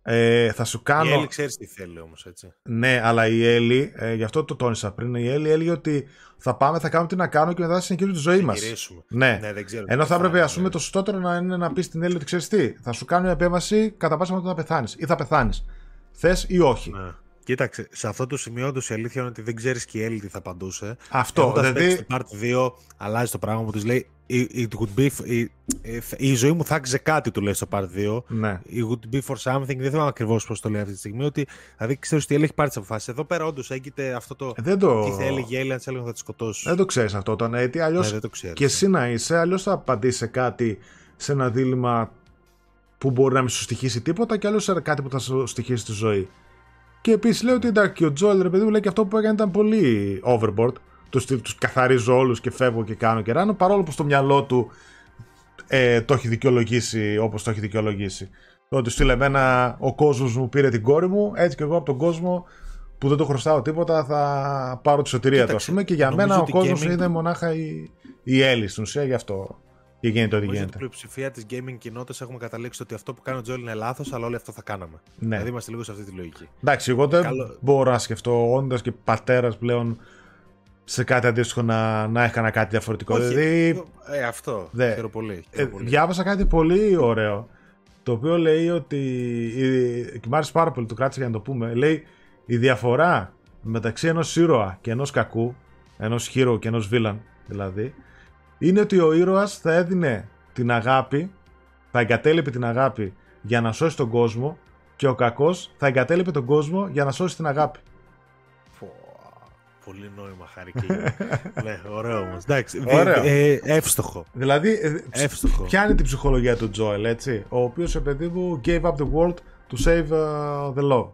ε, θα σου κάνω. Η Έλλη ξέρεις τι θέλει όμως, έτσι. Ναι, αλλά η Έλλη, ε, γι' αυτό το τόνισα πριν, η Έλλη έλεγε ότι θα πάμε, θα κάνουμε τι να κάνουμε και μετά θα συνεχίσουμε τη ζωή μας. Ναι. ναι, δεν ξέρω. Ενώ θα έπρεπε, ας πούμε, το σωστότερο να είναι να πεις στην Έλλη ότι ξέρεις τι, θα σου κάνω μια επέμβαση κατά πάσα πιθανότητα να πεθάνεις ή θα πεθάνεις. Θες ή όχι. Ναι. Κοίταξε, σε αυτό το σημείο όντως η αλήθεια είναι ότι δεν ξέρεις και η Έλλη τι θα απαντούσε. Αυτό. δηλαδή. Στην part 2 αλλάζει το πράγμα που της λέει it would be, η, η ζωή μου θα άξιζε κάτι, του λέει στο Part 2. Ναι. It would be for something. Δεν θυμάμαι ακριβώς πώς το λέει αυτή τη στιγμή. Ότι, δηλαδή, ξέρεις ότι η έχει πάρει τις αποφάσεις. Εδώ πέρα, όντως, έγκυται αυτό το. Δεν το... Τι θα έλεγε η Έλλη, αν της έλεγε θα της σκοτώσει. Δεν το ξέρεις αυτό τον έτσι. Αλλιώς. Ναι, και εσύ να είσαι, αλλιώς θα απαντήσεις σε κάτι, σε ένα δίλημα που μπορεί να μην σου στοιχήσει τίποτα και άλλο σε κάτι που θα σου στοιχήσει τη ζωή. Και επίσης λέει ότι εντάξει, και ο Τζόελ, ρε παιδί μου, λέει και αυτό που έκανε ήταν πολύ overboard τους στυλ τους καθαρίζω όλους και φεύγω και κάνω και ράνω, παρόλο που στο μυαλό του ε, το έχει δικαιολογήσει όπως το έχει δικαιολογήσει. Το ότι στείλε εμένα ο κόσμος μου πήρε την κόρη μου, έτσι και εγώ από τον κόσμο που δεν το χρωστάω τίποτα θα πάρω τη σωτηρία του. πούμε, και για μένα ο κόσμος gaming... είναι μονάχα η, η Έλλη στην ουσία γι' αυτό. Και γίνεται ό,τι γίνεται. Στην πλειοψηφία της gaming κοινότητας έχουμε καταλήξει ότι αυτό που κάνει ο Τζόλ είναι λάθος, αλλά όλοι αυτό θα κάναμε. Ναι. Δηλαδή είμαστε λίγο σε αυτή τη λογική. Εντάξει, εγώ δεν Καλό... μπορώ να σκεφτώ, όντας και πατέρας πλέον σε κάτι αντίστοιχο να, να έκανα κάτι διαφορετικό. Όχι, δηλαδή, ε, αυτό. Δε. Χαίρομαι πολύ. ε, χαίρομαι πολύ. διάβασα κάτι πολύ ωραίο. Το οποίο λέει ότι. η- Και μ' άρεσε πάρα πολύ, το κράτησα για να το πούμε. Λέει η διαφορά μεταξύ ενός ήρωα και ενός κακού, ενός hero και ενός villain δηλαδή, είναι ότι ο ήρωας θα έδινε την αγάπη, θα εγκατέλειπε την αγάπη για να σώσει τον κόσμο και ο κακός θα εγκατέλειπε τον κόσμο για να σώσει την αγάπη. Πω, Πολύ νόημα χάρη και ναι, ωραίο όμως. Εντάξει, Ωραίο. ε, ε, εύστοχο. Δηλαδή, ε, Εύστοχο. πιάνει την ψυχολογία του Τζόελ, έτσι. Ο οποίος, παιδί μου, gave up the world to save uh, the law.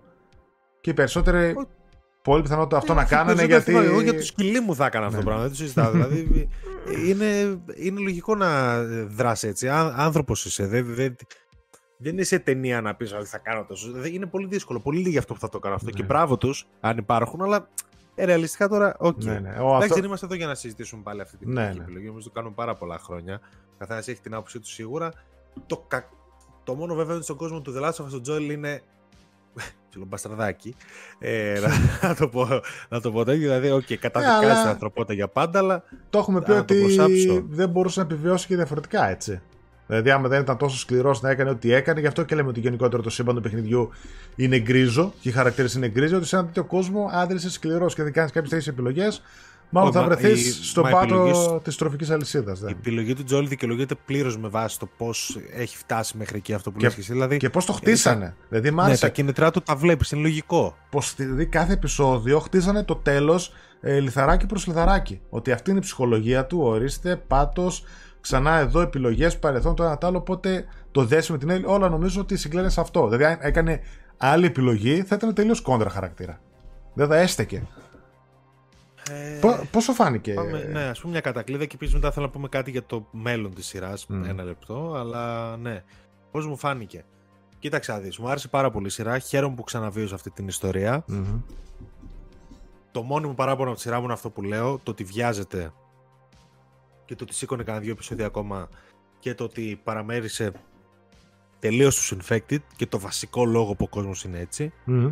Και οι περισσότεροι, Ο- πολύ πιθανότητα αυτό Ε, να αυτό κάνανε παίζει γιατί. ένα θέμα. Εγώ για το σκυλί μου θα έκανα αυτό Ναι, το πράγμα. Δεν το συζητάω. δηλαδή, είναι, είναι λογικό να δράσει έτσι. Άνθρωπος είσαι. Δεν, δεν, δεν είσαι ταινία να πεις ότι θα κάνω τόσο. Δηλαδή, είναι πολύ δύσκολο. Πολύ λίγοι αυτό που θα το κάνω αυτό. Ναι. Και μπράβο τους, αν υπάρχουν, αλλά ε, ρεαλιστικά τώρα, οκ. Ναι, ναι. Ο, Εντάξει, αυτό... δεν είμαστε εδώ για να συζητήσουμε πάλι αυτή την Ναι, ναι, ναι. επιλογή. Νομίζω το κάνουμε πάρα πολλά χρόνια. Καθένας έχει την άποψή του σίγουρα. Το, κα... το μόνο βέβαιο είναι στον κόσμο του The Last of Us, ο Joel είναι. Ψιλομπασταρδάκι. Ε, να, να, το πω, να το πω τέτοιο. Δηλαδή, οκ, καταδικάζει αλλά- την ανθρωπότητα για πάντα, αλλά Το έχουμε πει Να το ότι προσάψω. δεν μπορούσε να επιβιώσει και διαφορετικά, έτσι. Δηλαδή, άμα δεν ήταν τόσο σκληρός να έκανε ό,τι έκανε, γι' αυτό και λέμε ότι γενικότερο το σύμπαν του παιχνιδιού είναι γκρίζο και οι χαρακτήρες είναι γκρίζοι. Ότι σε ένα τέτοιο κόσμο, αν δεν είσαι σκληρός και δεν κάνεις κάποιες τέτοιες επιλογές, μάλλον Όχι, θα μα- βρεθείς η- στο μα πάτο επιλογές- της τροφικής αλυσίδας. η επιλογή του Joel δικαιολογείται πλήρως με βάση το πώς έχει φτάσει μέχρι εκεί αυτό που λες και εσύ. Δηλαδή, Και πώς το χτίσανε. Δηλαδή, μ' ναι, άρεσε τα κινητρά του τα βλέπεις, είναι λογικό. πως δηλαδή κάθε επεισόδιο χτίζανε το τέλος ε, λιθαράκι προς λιθαράκι. Ότι αυτή είναι η ψυχολογία του, ορίστε, πάτος, ξανά εδώ επιλογές, παρελθόν, το ένα τ' άλλο, οπότε το δέσει με την άλλη, όλα νομίζω ότι συγκλένε σε αυτό. Δηλαδή αν έκανε άλλη επιλογή θα ήταν τελείως κόντρα χαρακτήρα. Δεν θα έστεκε. Ε, Πο- Πόσο φάνηκε; Πάμε, ναι, ας πούμε μια κατακλείδα και επίσης μετά θέλω να πούμε κάτι για το μέλλον της σειράς. Μμ. Ένα λεπτό, αλλά ναι. Πώς μου φάνηκε; Κοίταξε να δεις, μου άρεσε πάρα πολύ η σειρά. Χαίρομαι που ξαναβίωσα αυτή την ιστορία. Μμμ. Το μόνιμο παράπονο από τη σειρά μου είναι αυτό που λέω: το ότι βιάζεται και το ότι σήκωνε κανένα δύο επεισόδια ακόμα και το ότι παραμέρισε τελείως τους infected και το βασικό λόγο που ο κόσμος είναι έτσι. Μμμ.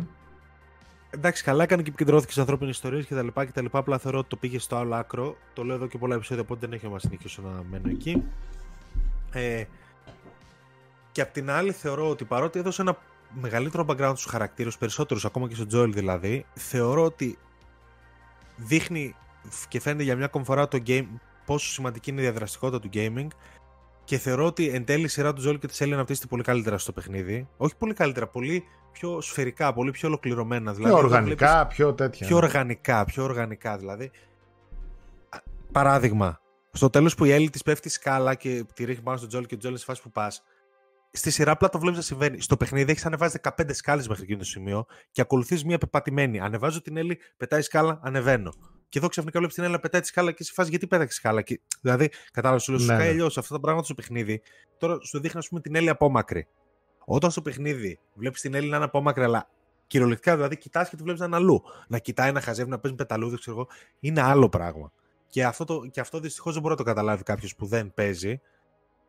Εντάξει, καλά έκανε και επικεντρώθηκε σε ανθρώπινες ιστορίες και τα λοιπά και τα λοιπά. Απλά θεωρώ ότι το πήγε στο άλλο άκρο. Το λέω εδώ και πολλά επεισόδια, οπότε δεν έχει να συνεχίσω να μένω εκεί. Ε, και απ' την άλλη, θεωρώ ότι παρότι έδωσε ένα μεγαλύτερο background στους χαρακτήρες, περισσότερους ακόμα και στον Τζόελ δηλαδή, θεωρώ ότι δείχνει και φαίνεται για μια ακόμη φορά το game πόσο σημαντική είναι η διαδραστικότητα του gaming και θεωρώ ότι εν τέλει η σειρά του Τζόελ και της Έλλη αναπτύσσεται πολύ καλύτερα στο παιχνίδι. Όχι πολύ καλύτερα, πολύ πιο σφαιρικά, πολύ πιο ολοκληρωμένα. Δηλαδή, Πιο εδώ οργανικά, πιο τέτοια. Πιο οργανικά, πιο οργανικά δηλαδή. Α, Παράδειγμα, στο τέλος που η Έλλη της πέφτει η σκάλα και τη ρίχνει πάνω στον Τζόλ και ο Τζόλ είναι στη φάση που πας. Στη σειρά απλά το βλέπεις να συμβαίνει. Στο παιχνίδι έχεις ανεβάσει 15 σκάλες μέχρι εκείνο το σημείο και ακολουθείς μία πεπατημένη. Ανεβάζω την Έλλη, πετάει σκάλα, ανεβαίνω. Και εδώ ξαφνικά βλέπεις την Έλλη να πετάει τη σκάλα και σε φάση γιατί πέταξε σκάλα. Και, δηλαδή, κατάλαβες, σου λέω, σου Ναι, κάνει ναι. αλλιώς αυτά τα πράγματα στο παιχνίδι. Τώρα σου δείχνει, ας πούμε, την Έλλη απόμακρη. Όταν στο παιχνίδι βλέπεις την Έλλη να είναι απόμακρη, αλλά κυριολεκτικά δηλαδή κοιτάς και τη βλέπεις να είναι αλλού. Να κοιτάει, να χαζεύει, να παίζει πεταλούδες, ξέρω εγώ, είναι άλλο πράγμα. Και αυτό, το, και αυτό δυστυχώς δεν μπορεί να το καταλάβει κάποιος που δεν παίζει.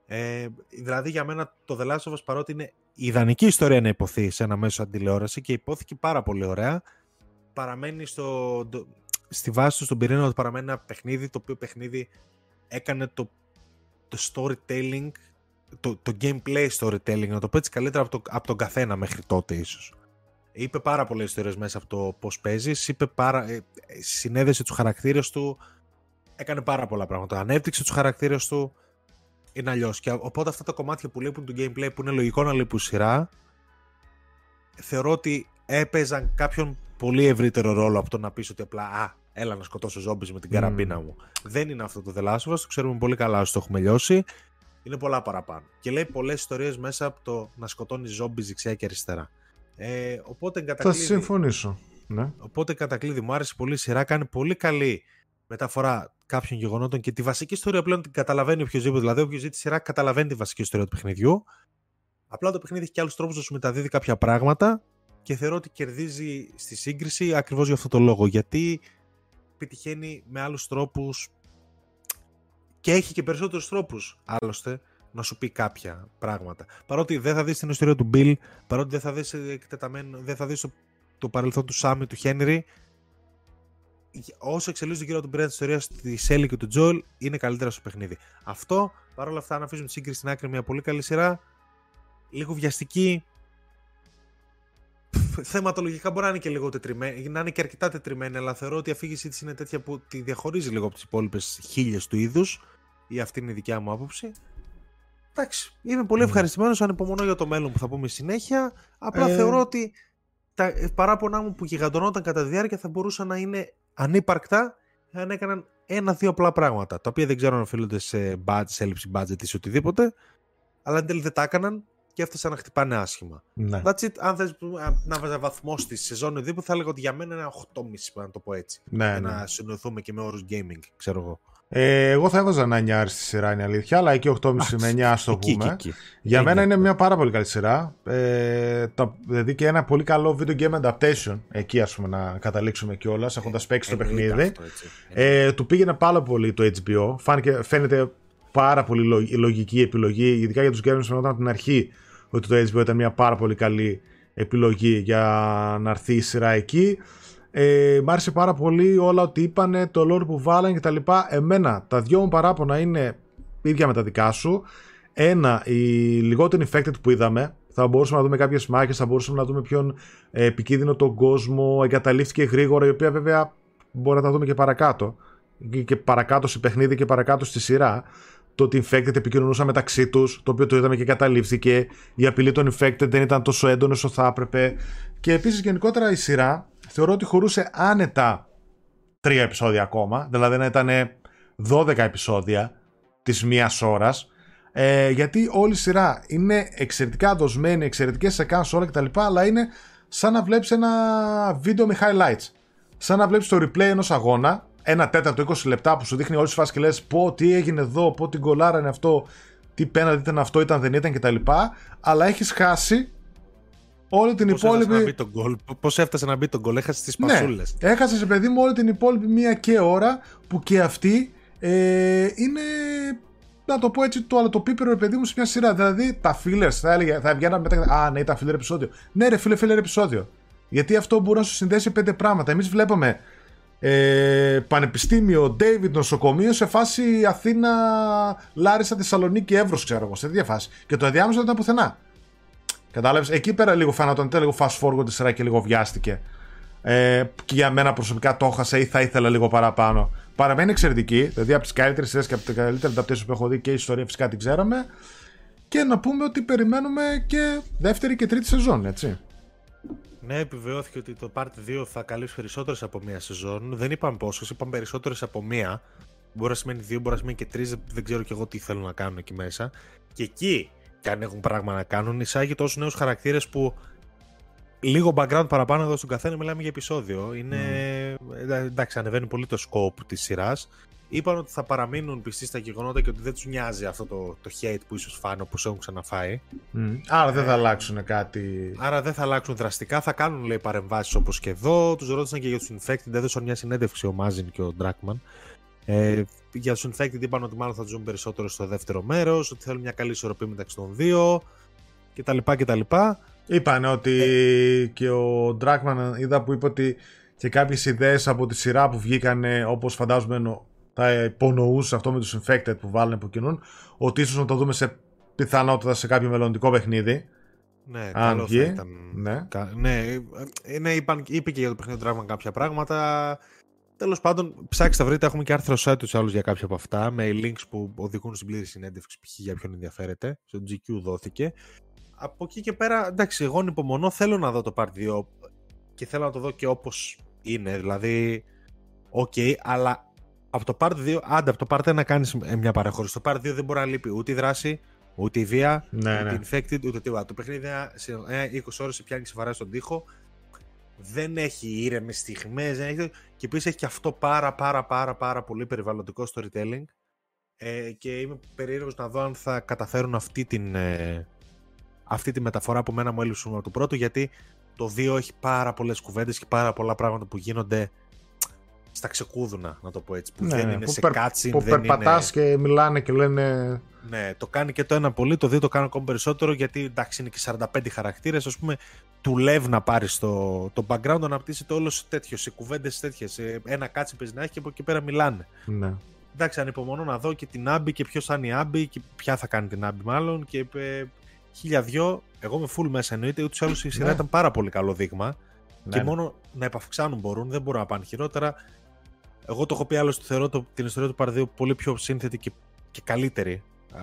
Ε, δηλαδή για μένα το The Last of Us παρότι είναι η ιδανική ιστορία να υποθεί σε ένα μέσο αντιλεόραση και υπόθηκε πάρα πολύ ωραία, παραμένει στο, το- στη βάση του στον πυρήνα ότι παραμένει ένα παιχνίδι το οποίο παιχνίδι έκανε το, το storytelling, το, το gameplay storytelling, να το πω έτσι καλύτερα από, το, από τον καθένα μέχρι τότε ίσως. Είπε πάρα πολλές ιστορίες μέσα από το πώς παίζεις. Είπε πάρα. Ε, ε, συνέδεσε τους χαρακτήρες του. Έκανε πάρα πολλά πράγματα. Ανέπτυξε τους χαρακτήρες του. Είναι αλλιώς. Και οπότε αυτά τα κομμάτια που λείπουν του gameplay που είναι λογικό να λείπουν σειρά. Θεωρώ ότι έπαιζαν κάποιον πολύ ευρύτερο ρόλο από το να πεις ότι απλά Α, έλα να σκοτώσω ζόμπις με την καραμπίνα μου. Δεν είναι αυτό το The Last of Us, το ξέρουμε πολύ καλά όσοι το έχουμε λιώσει. Είναι πολλά παραπάνω. Και λέει πολλές ιστορίες μέσα από το να σκοτώνεις ζόμπι δεξιά και αριστερά. Ε, οπότε Θα εγκατακλείδη, συμφωνήσω. Ναι. οπότε κατακλείδη μου άρεσε πολύ η σειρά. Κάνει πολύ καλή μεταφορά κάποιων γεγονότων και τη βασική ιστορία πλέον την καταλαβαίνει οποιοδήποτε. Δηλαδή, όποιος ζει τη σειρά καταλαβαίνει τη βασική ιστορία του παιχνιδιού. Απλά το παιχνίδι έχει και άλλους τρόπους να σου μεταδίδει κάποια πράγματα και θεωρώ ότι κερδίζει στη σύγκριση ακριβώς για αυτό το λόγο. Γιατί πετυχαίνει με άλλους τρόπους και έχει και περισσότερους τρόπους άλλωστε να σου πει κάποια πράγματα. Παρότι δεν θα δεις την ιστορία του Bill, παρότι δεν θα δεις εκτεταμένο, δεν θα δεις το, το παρελθόν του Σάμι, του Χένρι, όσο εξελίσσεται γύρω από την πυρήνα της ιστορίας τη Έλλη και του Τζολ, είναι καλύτερα στο παιχνίδι. Αυτό παρόλα αυτά, αν αφήσουμε τη σύγκριση στην άκρη, μια πολύ καλή σειρά. Λίγο βιαστική. Θεματολογικά μπορεί να είναι και λίγο τετριμένη, να είναι και αρκετά τετριμένη, αλλά θεωρώ ότι η αφήγησή της είναι τέτοια που τη διαχωρίζει λίγο από τις υπόλοιπες χίλιες του είδους, ή αυτή είναι η δικιά μου άποψη. Εντάξει, είμαι πολύ ναι. ευχαριστημένος, ανυπομονώ για το μέλλον που θα πούμε συνέχεια. Απλά ε... θεωρώ ότι τα παράπονά μου που γιγαντωνόταν κατά τη διάρκεια θα μπορούσαν να είναι ανύπαρκτα αν έκαναν ένα-δύο απλά πράγματα. Τα οποία δεν ξέρω αν οφείλονται σε budget, σε έλλειψη budget ή σε οτιδήποτε. Αλλά εν τέλει δεν τα έκαναν και έφτασαν να χτυπάνε άσχημα. Ναι. That's it. Αν θες να βάζα βαθμό στη σεζόν οδήποτε, θα έλεγα ότι για μένα είναι 8,5 να το πω έτσι. Ναι, για ναι. να συνοηθούμε και με όρους gaming, ξέρω εγώ. Ε, εγώ θα έβαζα ένα 9 στη σειρά, είναι αλήθεια, αλλά εκεί 8,5 με 9 ας το πούμε. Εκεί, εκεί. Για μένα είναι μια πάρα πολύ καλή σειρά. Ε, το, δηλαδή και ένα πολύ καλό video game adaptation. Εκεί ας πούμε να καταλήξουμε κιόλας, έχοντας παίξει το παιχνίδι. Αυτό, ε, του πήγαινε πάρα πολύ το HBO. Φάνηκε, φαίνεται πάρα πολύ λογική επιλογή, ειδικά για τους gamers φαινόταν από την αρχή ότι το HBO ήταν μια πάρα πολύ καλή επιλογή για να έρθει η σειρά εκεί. Ε, μ' άρεσε πάρα πολύ όλα ότι είπανε, το lore που βάλανε και τα λοιπά. Εμένα, τα δυο μου παράπονα είναι ίδια με τα δικά σου. Ένα, η λιγότερη infected που είδαμε. Θα μπορούσαμε να δούμε κάποιες μάχες, θα μπορούσαμε να δούμε ποιον ε, επικίνδυνο τον κόσμο. Εγκαταλείφθηκε γρήγορα, η οποία βέβαια μπορεί να τα δούμε και παρακάτω. Και παρακάτω σε παιχνίδι και παρακάτω στη σειρά. Το ότι infected επικοινωνούσαν μεταξύ τους, το οποίο το είδαμε και εγκαταλείφθηκε. Η απειλή των infected δεν ήταν τόσο έντονη όσο θα έπρεπε. Και επίσης γενικότερα η σειρά θεωρώ ότι χωρούσε άνετα τρία επεισόδια ακόμα, δηλαδή να ήταν 12 επεισόδια της μίας ώρας, ε, γιατί όλη η σειρά είναι εξαιρετικά δοσμένη, εξαιρετικές σε καν όλα κτλ. Αλλά είναι σαν να βλέπεις ένα βίντεο με highlights. Σαν να βλέπεις το replay ενός αγώνα, ένα τέταρτο 20 λεπτά που σου δείχνει όλες τις φάσεις και λες πω τι έγινε εδώ, πω την κολάρα είναι αυτό, τι πέναντι ήταν αυτό, ήταν δεν ήταν κτλ. Αλλά έχεις χάσει όλη την πώς υπόλοιπη. Έφτασε να μπει τον γκολ. Πώς έφτασε να μπει τον γκολ, έχασες τις πασούλες. Ναι, έχασες, παιδί μου, όλη την υπόλοιπη μία και ώρα που και αυτή ε, είναι. Να το πω έτσι, το άλλο το πίπερο, παιδί μου, σε μια σειρά. Δηλαδή, τα φίλε θα, έλεγε, θα βγαίναν μετά. Α, ναι, ήταν φίλε επεισόδιο. Ναι, ρε φίλε, φίλε επεισόδιο. Γιατί αυτό μπορεί να σου συνδέσει πέντε πράγματα. Εμείς βλέπαμε ε, πανεπιστήμιο, David, νοσοκομείο σε φάση Αθήνα, Λάρισα, Θεσσαλονίκη, Εύρος, ξέρω εγώ, σε τέτοια φάση. Και το ενδιάμεσο δεν ήταν πουθενά. Κατάλαβες. Εκεί πέρα λίγο φάνατον, λίγο fast forward τη σειρά και λίγο βιάστηκε. Ε, και για μένα προσωπικά το έχασα ή θα ήθελα λίγο παραπάνω. Παραμένει εξαιρετική, δηλαδή από τις καλύτερες σειρές και από τα καλύτερα adaptations που έχω δει και η ιστορία φυσικά την ξέραμε. Και να πούμε ότι περιμένουμε και δεύτερη και τρίτη σεζόν, έτσι. Ναι, επιβεβαιώθηκε ότι το Part 2 θα καλύψει περισσότερες από μία σεζόν. Δεν είπαμε πόσες, είπαμε περισσότερες από μία. Μπορεί να σημαίνει δύο, μπορεί να σημαίνει και τρεις. Δεν ξέρω κι εγώ τι θέλουν να κάνουν εκεί μέσα. Και εκεί και αν έχουν πράγμα να κάνουν, εισάγει τόσους νέους χαρακτήρες που λίγο background παραπάνω εδώ στον καθένα μιλάμε για επεισόδιο. Είναι. Mm. Εντάξει, ανεβαίνει πολύ το scope της σειράς. Είπαν ότι θα παραμείνουν πιστοί στα γεγονότα και ότι δεν τους νοιάζει αυτό το, το hate που ίσως φάνε όπω έχουν ξαναφάει. Mm. Άρα δεν θα ε, αλλάξουν κάτι. Άρα δεν θα αλλάξουν δραστικά. Θα κάνουν λέει παρεμβάσεις όπως και εδώ. Τους ρώτησαν και για τους infected. Έδωσαν μια συνέντευξη ο Μάζιν και ο Ντράκμαν. Ε, για τους Infected είπαν ότι μάλλον θα ζουν περισσότερο στο δεύτερο μέρος, ότι θέλουν μια καλή ισορροπία μεταξύ των δύο κτλ. κτλ. Είπαν ότι ε. και ο Ντράκμαν είδα που είπε ότι και κάποιες ιδέες από τη σειρά που βγήκαν όπως φαντάζομαι θα υπονοούσε αυτό με τους Infected που βάλουν από κοινούν, ότι ίσως να το δούμε σε πιθανότητα σε κάποιο μελλοντικό παιχνίδι. Ναι, Αν καλό θα ήταν. Ναι, ναι, ε, ναι είπαν, είπε και για το παιχνίδι Dragman κάποια πράγματα. Τέλος πάντων, ψάξτε βρείτε. Έχουμε και άρθρο site τους άλλους για κάποια από αυτά. Με links που οδηγούν στην πλήρη συνέντευξη, π.χ. για ποιον ενδιαφέρεται. Στο GQ δόθηκε. Από εκεί και πέρα, εντάξει, εγώ ανυπομονώ. Θέλω να δω το Part 2 και θέλω να το δω και όπως είναι. Δηλαδή, okay, αλλά από το Part 2, άντε από το Part 1 να κάνεις μια παραχώρηση. Το Part 2 δεν μπορεί να λείπει ούτε η δράση, ούτε η βία, ναι, ούτε ναι. infected, ούτε τίποτα. Το παιχνίδι σε 20 ώρες σε πιάνει σε στον τοίχο δεν έχει ήρεμες στιγμές. Έχει... Και επίσης έχει και αυτό πάρα πάρα πάρα πάρα πολύ περιβαλλοντικό storytelling. Ε, και είμαι περίεργος να δω αν θα καταφέρουν αυτή την, ε, αυτή τη μεταφορά που εμένα μου έλειψε από το πρώτο γιατί το 2 έχει πάρα πολλές κουβέντες και πάρα πολλά πράγματα που γίνονται στα ξεκούδουνα, να το πω έτσι. Που Ναι, δεν ναι, είναι που σε περ- κάτσιν, Που δεν περπατάς είναι... και μιλάνε και λένε. Ναι, το κάνει και το ένα πολύ, το δύο το κάνει ακόμα περισσότερο γιατί εντάξει είναι και 45 χαρακτήρες, ας πούμε του λεύ να πάρεις το, το background, αναπτύσσεται όλο τέτοιο, σε κουβέντες τέτοιες, σε ένα κάτσι παίζει να έχει και από εκεί πέρα μιλάνε. Ναι. Εντάξει, ανυπομονώ να δω και την Άμπη και ποιος θα είναι η Άμπη και ποια θα κάνει την Άμπη μάλλον και ε, χίλια δυο, εγώ είμαι full μέσα εννοείται, ούτως ή άλλως η σειρά Ναι. ήταν πάρα πολύ καλό δείγμα Ναι, και ναι. μόνο να επαυξάνουν μπορούν, δεν μπορούν να πάνε χειρότερα. Εγώ το έχω πει άλλωστε, θεωρώ το, την ιστορία του Παρδίου πολύ πιο σύνθετη και, και καλύτερη. Α,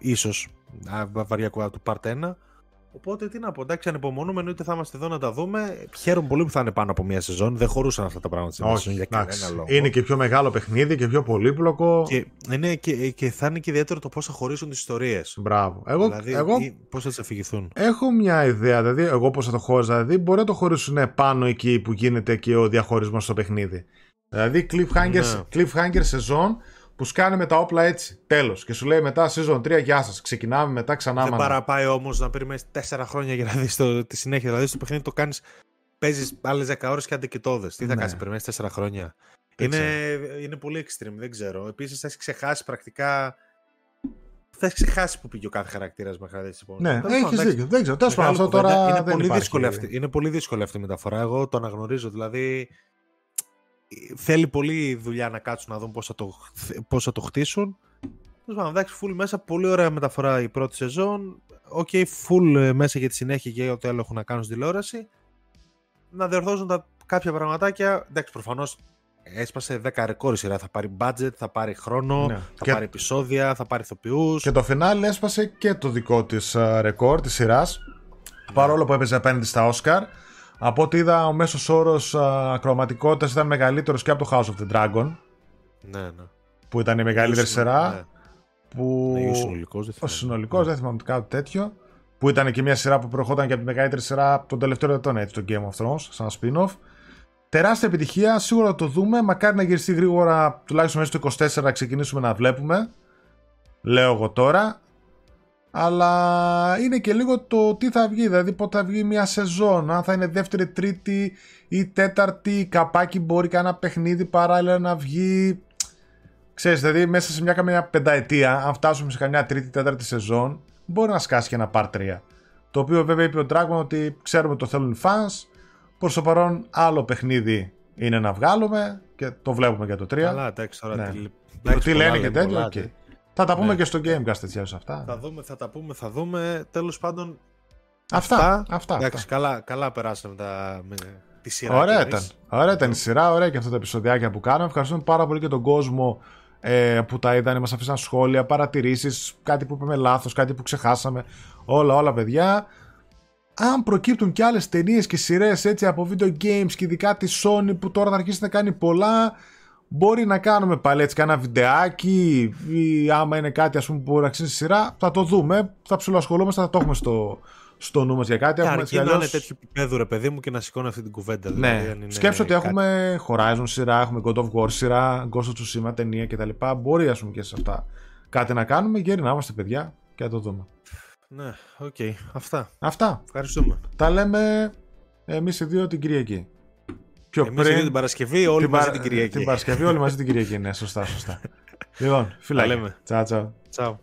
ίσως α, βαριά κουβέντα του Part 1. Οπότε τι να πω, εντάξει, ανυπομονούμε, εννοείται θα είμαστε εδώ να τα δούμε. Χαίρομαι πολύ που θα είναι πάνω από μία σεζόν. Δεν χωρούσαν αυτά τα πράγματα σε μία σεζόν Όχι, για εντάξει. κανένα λόγο. Είναι και πιο μεγάλο παιχνίδι και πιο πολύπλοκο. Και, είναι και, και θα είναι και ιδιαίτερο το πώς θα χωρίσουν τις ιστορίες. Μπράβο. Εγώ, Δηλαδή, εγώ πώς θα τις αφηγηθούν. έχω μια ιδέα, δηλαδή, εγώ πώς θα το χώριζα. Δηλαδή, μπορεί να το χωρίσουν πάνω εκεί που γίνεται και ο διαχωρισμός στο παιχνίδι. Δηλαδή, cliffhanger, Ναι. cliffhanger σεζόν που σκάνε με τα όπλα έτσι. Τέλος. Και σου λέει μετά season 3, γεια σας. Ξεκινάμε μετά ξανά. Δεν μάνα. παραπάει όμως να περιμένεις 4 χρόνια για να δεις τη συνέχεια. Δηλαδή στο παιχνίδι το κάνει, παίζεις άλλες 10 ώρες και αντικειτόδε. Τι θα Ναι. κάνεις, περιμένεις 4 χρόνια; Δεν Είναι, είναι πολύ extreme, δεν ξέρω. Επίσης θα έχεις ξεχάσει πρακτικά. Θα έχεις ξεχάσει που πήγε ο κάθε χαρακτήρας μέχρι να δεις τις επόμενες. Ναι, έχεις δίκιο. Δεν ξέρω. Τέλος πάντων, αυτό τώρα. Είναι, δεν πολύ υπάρχει. δύσκολη αυτή, είναι πολύ δύσκολη αυτή η μεταφορά. Εγώ το αναγνωρίζω. Δηλαδή θέλει πολύ δουλειά να κάτσουν να δουν πώς θα, το, πώς θα το χτίσουν. Τέλος πάντων, εντάξει, full μέσα. Πολύ ωραία μεταφορά η πρώτη σεζόν. OK, full ε, μέσα για τη συνέχεια και ό,τι άλλο έχουν να κάνουν στη τηλεόραση. Να διορθώσουν τα κάποια πραγματάκια. Εντάξει, προφανώς έσπασε 10 ρεκόρ η σειρά. Θα πάρει budget, θα πάρει χρόνο, Ναι. θα Και- πάρει επεισόδια, θα πάρει ηθοποιούς. Και το φινάλι έσπασε και το δικό της ρεκόρ της σειράς. Παρόλο που έπαιζε απέναντι στα Όσκαρ. Από ό,τι είδα, ο μέσος όρος ακροματικότητα ήταν μεγαλύτερος και από το House of the Dragon. Ναι, ναι. Που ήταν η μεγαλύτερη Ο σειρά. Ναι. Που... Ναι, ο συνολικός, δεν Ο θυμάμαι. συνολικός, δεν θυμάμαι κάτι τέτοιο. Που ήταν και μια σειρά που προερχόταν και από τη μεγαλύτερη σειρά των τελευταίων ετών, έτσι, το Game of Thrones, σαν spin-off. Τεράστια επιτυχία, σίγουρα θα το δούμε. Μακάρι να γυριστεί γρήγορα, τουλάχιστον μέσα στο 24 να ξεκινήσουμε να βλέπουμε. Λέω εγώ τώρα. Αλλά είναι και λίγο το τι θα βγει, δηλαδή πότε θα βγει μια σεζόν. Αν θα είναι δεύτερη, τρίτη ή τέταρτη, καπάκι μπορεί κανένα παιχνίδι παράλληλα να βγει. Ξέρεις, δηλαδή μέσα σε μια καμιά πενταετία, αν φτάσουμε σε καμιά τρίτη, τέταρτη σεζόν, μπορεί να σκάσει και ένα part 3. Το οποίο βέβαια είπε ο Druckmann ότι ξέρουμε ότι το θέλουν οι fans. Προς το παρόν, άλλο παιχνίδι είναι να βγάλουμε και το βλέπουμε για το 3. Καλά, εντάξει, τώρα Ναι. τι, Το εντάξει, τι πολλά λένε και λένε, τέτοιο. Πολλά, οκ. ναι. Θα τα πούμε Ναι. και στο Gamecast έτσι αλλιώς αυτά. Θα δούμε, θα τα πούμε, θα δούμε. Τέλος πάντων, Αυτά. αυτά, εντάξει, αυτά. καλά, καλά περάσαμε τα, με, τη σειρά. Ωραία κι ήταν. εμείς. Ωραία ήταν η σειρά, ωραία και αυτά τα επεισοδιάκια που κάναμε. Ευχαριστούμε πάρα πολύ και τον κόσμο ε, που τα είδαν, μας αφήσαν σχόλια, παρατηρήσεις, κάτι που είπαμε λάθος, κάτι που ξεχάσαμε. Όλα, όλα παιδιά. Αν προκύπτουν και άλλες ταινίες και σειρές έτσι από video games και ειδικά τη Sony που τώρα θα αρχίσει να κάνει πολλά, μπορεί να κάνουμε πάλι έτσι κάνα βιντεάκι ή άμα είναι κάτι ας πούμε που μπορεί να αξίζει σειρά, θα το δούμε, θα ψηλοασχολούμαστε, θα το έχουμε στο, στο νου μας για κάτι. Και Έχουμε αρκεί έτσι να είναι αλλιώς- τέτοιο επίπεδο ρε παιδί μου και να σηκώνει αυτή την κουβέντα. δηλαδή, ναι, αν είναι σκέψω ότι κάτι- έχουμε Horizon σειρά, έχουμε God of War σειρά, Ghost of Tsushima ταινία κτλ. Μπορεί ας πούμε και σε αυτά κάτι να κάνουμε, γεροί να είμαστε παιδιά και να το δούμε. Ναι, οκ, αυτά. Αυτά. Ευχαριστούμε. Τα λέμε εμείς οι δύο την Κυριακή. Πιο Εμείς πριν την Παρασκευή, όλοι μαζί Παρα- την Κυριακή. Την Παρασκευή όλοι μαζί την Κυριακή, ναι, σωστά, σωστά. λοιπόν, Τα φιλάκια. λέμε. Τσάου, τσάου. Τσάου.